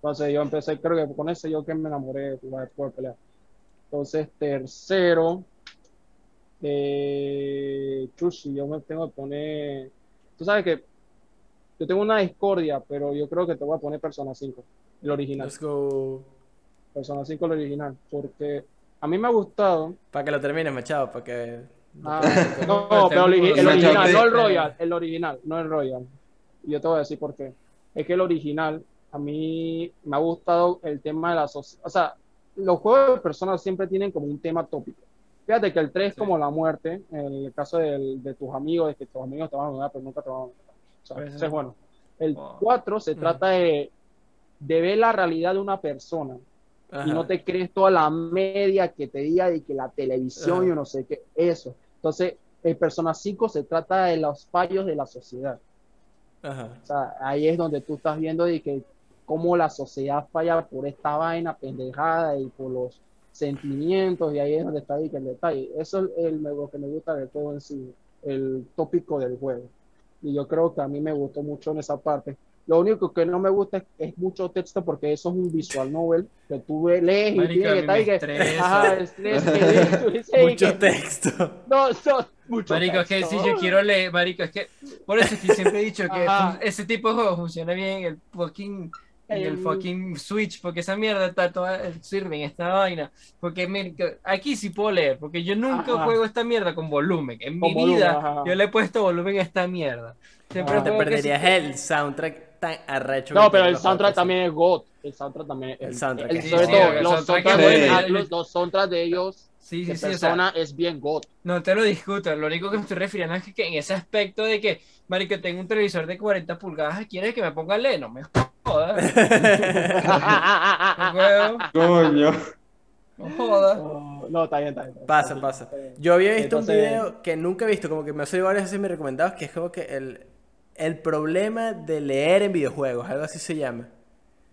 Entonces yo empecé, creo que con ese yo que me enamoré de jugar de juego de pelea. Entonces, tercero, eh, Chushi, yo me tengo que poner, tú sabes que yo tengo una discordia, pero yo creo que te voy a poner Persona 5, el original. Let's go. Persona 5 el original, porque a mí me ha gustado, Para que lo termines, machado, para que... Ah, no, [laughs] pero el, el original, no el. Royal, el original, no el Royal. Y yo te voy a decir por qué. Es que el original, a mí me ha gustado el tema de la sociedad. O sea, los juegos de personas siempre tienen como un tema tópico. Fíjate que el 3 es Sí. como la muerte, en el caso del- de tus amigos, de que tus amigos te van a pero nunca te van a. O sea, Pues, ese es bueno. El wow. 4 se Mm. trata de, de ver la realidad de una persona Ajá. y no te crees toda la media que te diga de que la televisión Ajá. y no sé qué, eso. Entonces, el Persona 5 se trata de los fallos de la sociedad. Ajá. O sea, ahí es donde tú estás viendo de que cómo la sociedad falla por esta vaina pendejada y por los sentimientos, y ahí es donde está ahí que el detalle. Eso es el, lo que me gusta de todo en sí, el tópico del juego. Y yo creo que a mí me gustó mucho en esa parte. Lo único que no me gusta es, es mucho texto porque eso es un visual novel que tú lees y tienes que estar que, ajá, estrés, que Mucho que- texto. no, no, mucho Marico, es que texto. si yo quiero leer, marico, es que por eso es que siempre he dicho que ese tipo de juego funciona bien en el fucking en el El- fucking Switch, porque esa mierda está toda sirve en esta vaina, porque marico, aquí sí puedo leer, porque yo nunca Ajá. juego esta mierda con volumen, en mi Con volumen, vida ajá. yo le he puesto volumen a esta mierda. Siempre. Te que perderías sí- el soundtrack tan arrecho. No, pero el soundtrack también es God. El soundtrack también. El soundtrack es- sobre Sí, todo, sí, el los soundtrack soundtracks es de, bueno. los, los soundtracks de ellos, Sí, sí, sí, o sea, persona, es bien God. No te lo discuto, lo único que me estoy refiriendo es que, en ese aspecto de que, marico, tengo un televisor de 40 pulgadas, ¿quieres que me ponga a leer? No me jodas, [laughs] no Coño. no jodas. Oh, no, está bien, está bien. está bien. Pasa, pasa. Yo había visto un Entonces- video que nunca he visto, como que me ha salido varias veces mis recomendados, que es como que el, el problema de leer en videojuegos, algo así se llama.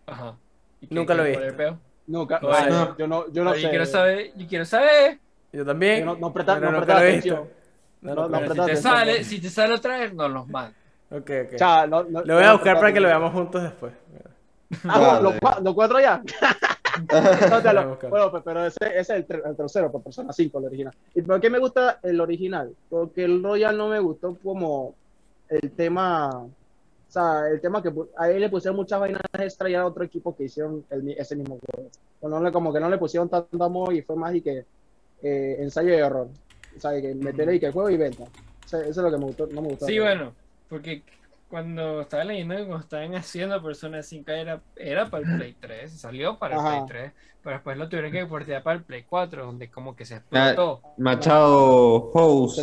Ajá. ¿Y qué- Nunca lo he visto. Nunca, No, no. yo no, yo no Ay, sé. Yo quiero saber, yo quiero saber. Yo también. Yo no- no presta- no presta lo he visto. atención. No, No, no, no si te sale, no. si te sale otra vez, nos los mando. Ok, ok. O sea, no- no- Lo voy a no buscar para que lo veamos juntos después. Ah, bueno, Dale. los, cua- los cuatro ya. [laughs] No, te lo- bueno, pues, pero ese, ese es el, el tercero, por persona 5, el original. ¿Y por qué me gusta el original? Porque el Royal no me gustó como el tema, o sea, el tema que a él le pusieron muchas vainas extra y a otro equipo que hicieron el ese mismo juego. Pues no le- como que no le pusieron tanto amor y fue más y que eh, ensayo y error. O sea, que meterle y que juego y venta. O sea, eso es lo que me gustó, no me gustó. Sí, bueno, porque cuando estaba leyendo que cuando estaban haciendo Persona 5 era, era para el Play 3, salió para el. Play 3, pero después lo tuvieron que portear para el Play 4, donde como que se explotó. Machado, host.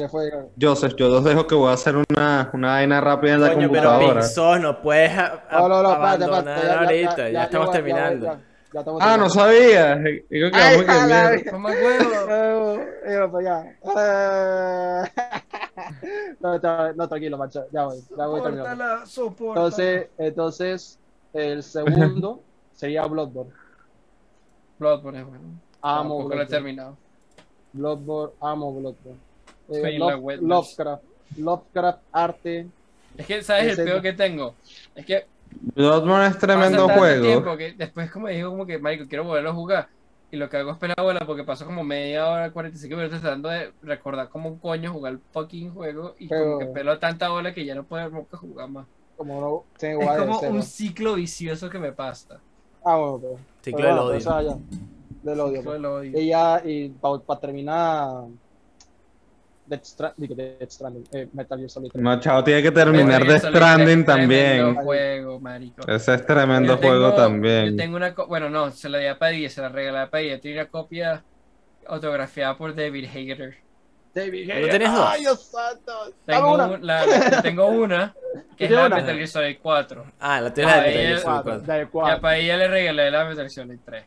Joseph, yo los dejo que voy a hacer una, una vaina rápida en la Coño, pero computadora. Pinzón, no puedes a- a- No, no, no, abandonar ya- ya- ahorita, ya, ya- ya estamos terminando. ya- ya estamos Ah, no sabía. Digo que Ay, vamos que mierda. Mamá huevo. Pues ya. Eh, [laughs] No, no, no, tranquilo, macho. Ya voy, ya voy terminando. Entonces, entonces, el segundo [laughs] sería Bloodborne. Bloodborne es bueno. Amo Tampoco lo he Bloodborne. terminado. Bloodborne, amo Bloodborne. Eh, Love-. Lovecraft. Lovecraft, arte. Es que, ¿sabes el peor que tengo? Es que Bloodborne es tremendo juego. que después como digo como que, marico, quiero volverlo a jugar. Y lo que hago es pena bola porque pasó como media hora, 45 minutos tratando de recordar cómo un coño jugar el fucking juego y como Pero- que pelo tanta bola que ya no puedo nunca jugar más. Como no, Es como un ciclo vicioso que me pasa. Ah, bueno, pero. Ciclo pero del bueno, odio. o sea, ya, del odio. Yo pues. lo odio. Y ya, y para terminar. Death Stranding, Death Stranding, eh, Metal Gear Solid 3. Machado tiene que terminar Metal de Solid Stranding es también. juego, marico. Ese es tremendo Yo tengo- juego Yo también. tengo una bueno, no, se la di a Padilla, se la regalé a Padilla. Tiene una copia autografiada por David Hager. David ¿No tenías dos? ¡Ay, Dios santo! Tengo, una. un- la, la- tengo una, que es ¿Tiene la una? Metal Gear Solid 4. Ah, la tienes Ah, de ahí Metal Gear Solid Cuatro, 4. del Y a. Padilla le regalé la Metal Gear Solid 3.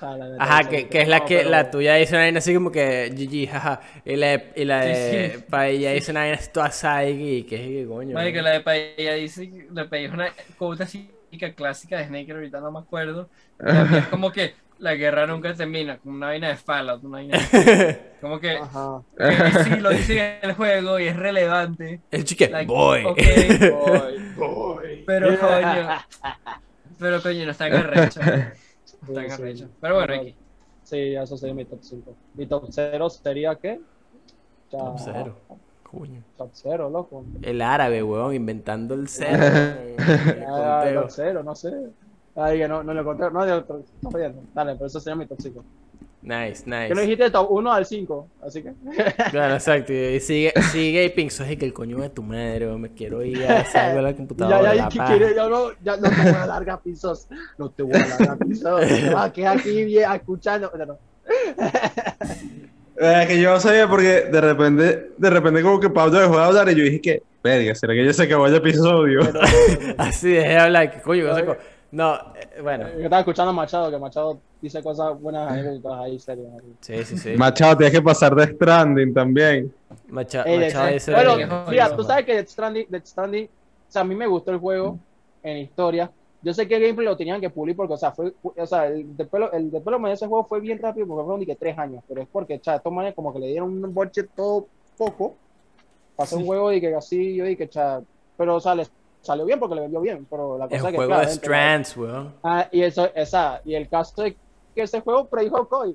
Ah, la Ajá, que, que es la No, que pero- la tuya dice una vaina así como que GG, jaja. Y la, y la Sí, de sí. Paella dice una vaina toda psyche, que es que coño. Marico, ¿no? la de Padilla dice, la de Padilla es una quote así clásica de Snake, ahorita no me acuerdo. Y es como que la guerra nunca termina, como una vaina de Fallout, una vaina [laughs] como que, Ajá. que sí lo dice en el juego y es relevante. El chique, Like, boy. ok, [laughs] Voy, voy. pero coño, [laughs] pero coño, no está en sí. arrecho. Pero bueno, aquí. Sí, eso sería mi top 5. Mi top 0 sería ¿qué? Ya- Top cero. Coño. Top 0, loco. El árabe, weón, inventando el cero. [laughs] Ah, Conteo. top 0, no sé. Ay, que no, no lo conté. No, yo, pero, está jodiendo. Dale, pero eso sería mi top 5. Nice, Que no nice. dijiste top 1 al 5, así que. Claro, exacto. Y sigue, sigue y Pinzo, es que el coño de tu madre, me quiero ir a hacer algo a la [laughs] computadora. ya, ya, la ¿qué paja. quieres? Yo no, ya no te voy a dar pisos. No te voy a dar pisos. Te vas a quedar aquí bien escuchando. No, no. [laughs] Eh, que yo no sabía porque de repente, de repente como que Pablo dejó de hablar y yo dije que, verga, ¿será que ya se acabó el episodio? Pero- pero- Así dejé de hablar, que coño, [laughs] no eh, bueno. Yo estaba escuchando a Machado, que Machado dice cosas buenas anécdotas ahí, serias. Sí, sí, sí. Machado, tienes que pasar de Stranding también. Macha- Ey, Machado dice. bueno, mira, tú sabes que Death Stranding, Death Stranding, o sea, a mí me gustó el juego en historia. Yo sé que el gameplay lo tenían que pulir porque, o sea, fue, o sea, el después el después de ese juego fue bien rápido porque fueron ni que tres años, pero es porque, o sea, manes como que le dieron un budget todo poco hacer un juego y que así, yo dije, cha, pero, o sea, le salió bien porque le vendió bien, pero la El cosa es que, juego Strands, weón. Ah, y eso, esa, y el caso es que ese juego predijo COVID.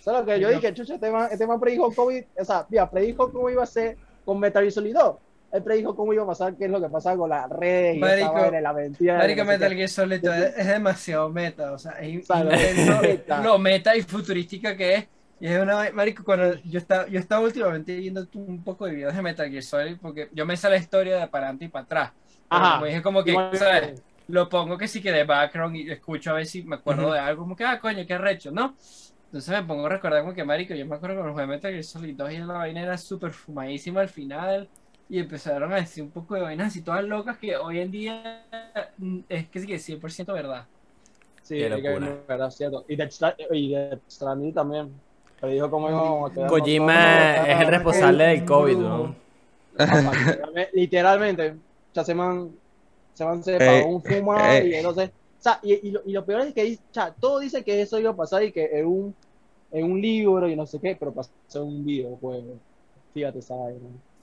¿Sabes lo que yo dije? Chucha, este man, este man predijo COVID, o sea, mira, predijo cómo iba a ser con Metal Gear Solid 2. Él predijo cómo iba a pasar, qué es lo que pasa con las redes y Marico, vaina, la mentira. Marico no sé Metal. Gear Solid es, es demasiado meta, o sea, es O sea, lo- lo meta y futurística que es. Y es una marico cuando yo estaba yo estaba últimamente viendo un poco de videos de Metal Gear Solid porque yo me sé la historia de para adelante y para atrás. Pero Ajá. Como dije como que, Igual- ¿sabes? Lo pongo que sí que de background y escucho a ver si me acuerdo Ujú. de algo, como que, ah, coño, qué arrecho, ¿no? Entonces me pongo a recordar como que, marico, yo me acuerdo cuando jugué Metal Gear Solid 2 y la vaina era súper fumadísima al final y empezaron a decir un poco de vainas así todas locas que hoy en día mm, es que sí que 100% verdad. Sí, es que es verdad, cierto. Y Death Stranding también. Íbamos a quedar. Kojima es el ¿no? responsable del COVID, weón. Literalmente- sea, se man, se man se Eh, pagó un fumado eh. y entonces, o sea, y, y lo, y lo peor es que dice- o sea, todo dice que eso iba a pasar y que en un, en un libro y no sé qué, pero pasó en un videojuego. Fíjate esa vaina.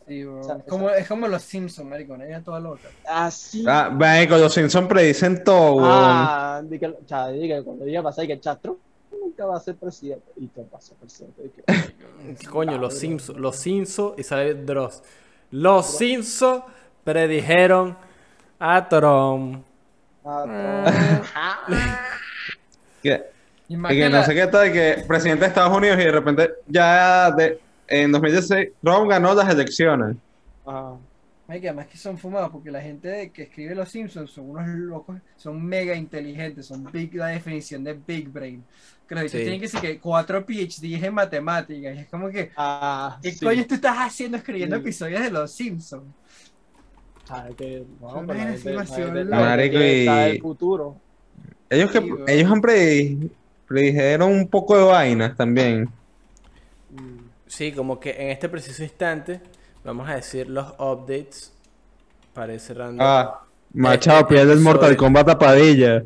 Sí, bro. O sea, es, como, es como los Simpsons, marico, idea toda loca. Así. Ah, marico, los Simpsons predicen todo, weón. Ah, di que, o sea, di que cuando iba a pasar y que cha, Trump nunca va a ser presidente. Y a ser presidente. [laughs] Coño, los Simpsons, los Simpsons y sale Dross. Los Simpsons predijeron a Trump. Que que no sé qué tal, que presidente de Estados Unidos y de repente ya de, en 2016 Trump ganó las elecciones. Ajá. Ay, que además que son fumados, porque la gente que escribe Los Simpsons son unos locos, son mega inteligentes, son big, la definición de big brain. Que los bichos Sí. tienen que decir que cuatro PhDs en matemáticas, y es como que, Ah, ¿qué sí. coño tú estás haciendo escribiendo Sí. episodios de Los Simpsons? Ah, es que, bueno, Son pero la gente- la gente- la gente Marico, futuro. Ellos que Sí, weón. ellos han predi- predijeron un poco de vainas también. Mm, Sí, como que en este preciso instante vamos a decir los updates para ir cerrando. Ah, Machado, Machado pierde el Mortal Kombat a Padilla.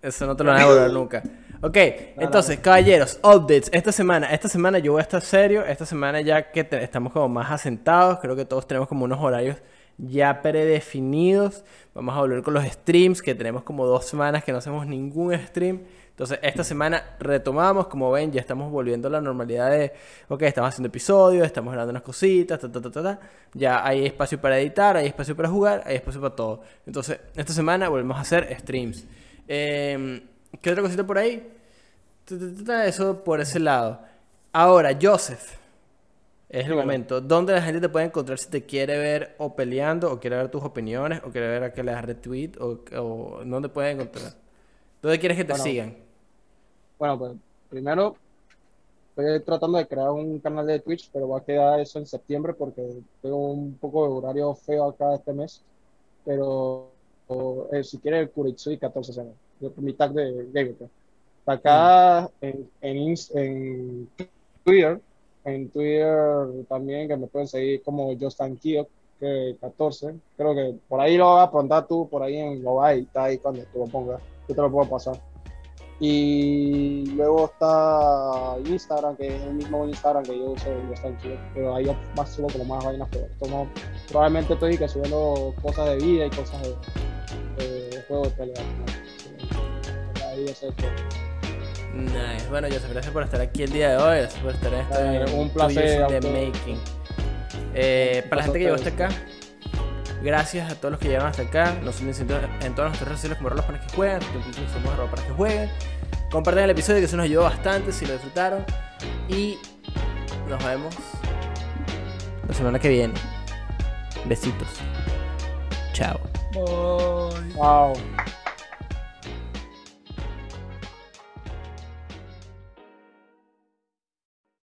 Eso no te lo van a devolver nunca. Ok, entonces, caballeros, updates. Esta semana, esta semana yo voy a estar serio. Esta semana ya que te- estamos como más asentados, creo que todos tenemos como unos horarios ya predefinidos. Vamos a volver con los streams, que tenemos como dos semanas que no hacemos ningún stream. Entonces, esta semana retomamos, como ven, ya estamos volviendo a la normalidad de, ok, estamos haciendo episodios, estamos grabando unas cositas, ta, ta, ta, ta, ta. Ya hay espacio para editar, hay espacio para jugar, hay espacio para todo. Entonces, esta semana volvemos a hacer streams. Em, ¿Qué otra cosita por ahí? Eso por ese lado. Ahora, Joseph. Es el momento. ¿Dónde la gente te puede encontrar si te quiere ver o peleando, o quiere ver tus opiniones, o quiere ver a que le das retweet, o, o dónde puede encontrar? ¿Dónde quieres que te Bueno. sigan? Bueno, pues primero estoy tratando de crear un canal de Twitch, pero va a quedar eso en septiembre porque tengo un poco de horario feo acá este mes. Pero o, eh, si quieres, Kuritsui 14 semanas. Mi tag de. Está acá en, en, Ins- en Twitter. En Twitter también, que me pueden seguir como Justin Kio, que 14. Creo que por ahí lo vas a apuntar tú, por ahí en lo vas editar ahí cuando tú lo pongas. Yo te lo puedo pasar. Y luego está Instagram, que es el mismo Instagram que yo uso, estoy aquí, pero ahí yo más subo como más vainas, pero esto no- probablemente estoy que subiendo cosas de vida y cosas de, de juegos de pelea. ¿no? Nice. Bueno, Joseph, gracias por estar aquí el día de hoy. Gracias por estar en este Eh, un placer, autor. making. Eh, para la gente que llegó hasta acá, gracias a todos los que llegaron hasta acá. Nos siguen en todas nuestras redes sociales como arroba para que jueguen. Somos arroba para que jueguen. Compartan el episodio que eso nos ayudó bastante si lo disfrutaron. Y nos vemos la semana que viene. Besitos. Chao. Bye. Wow.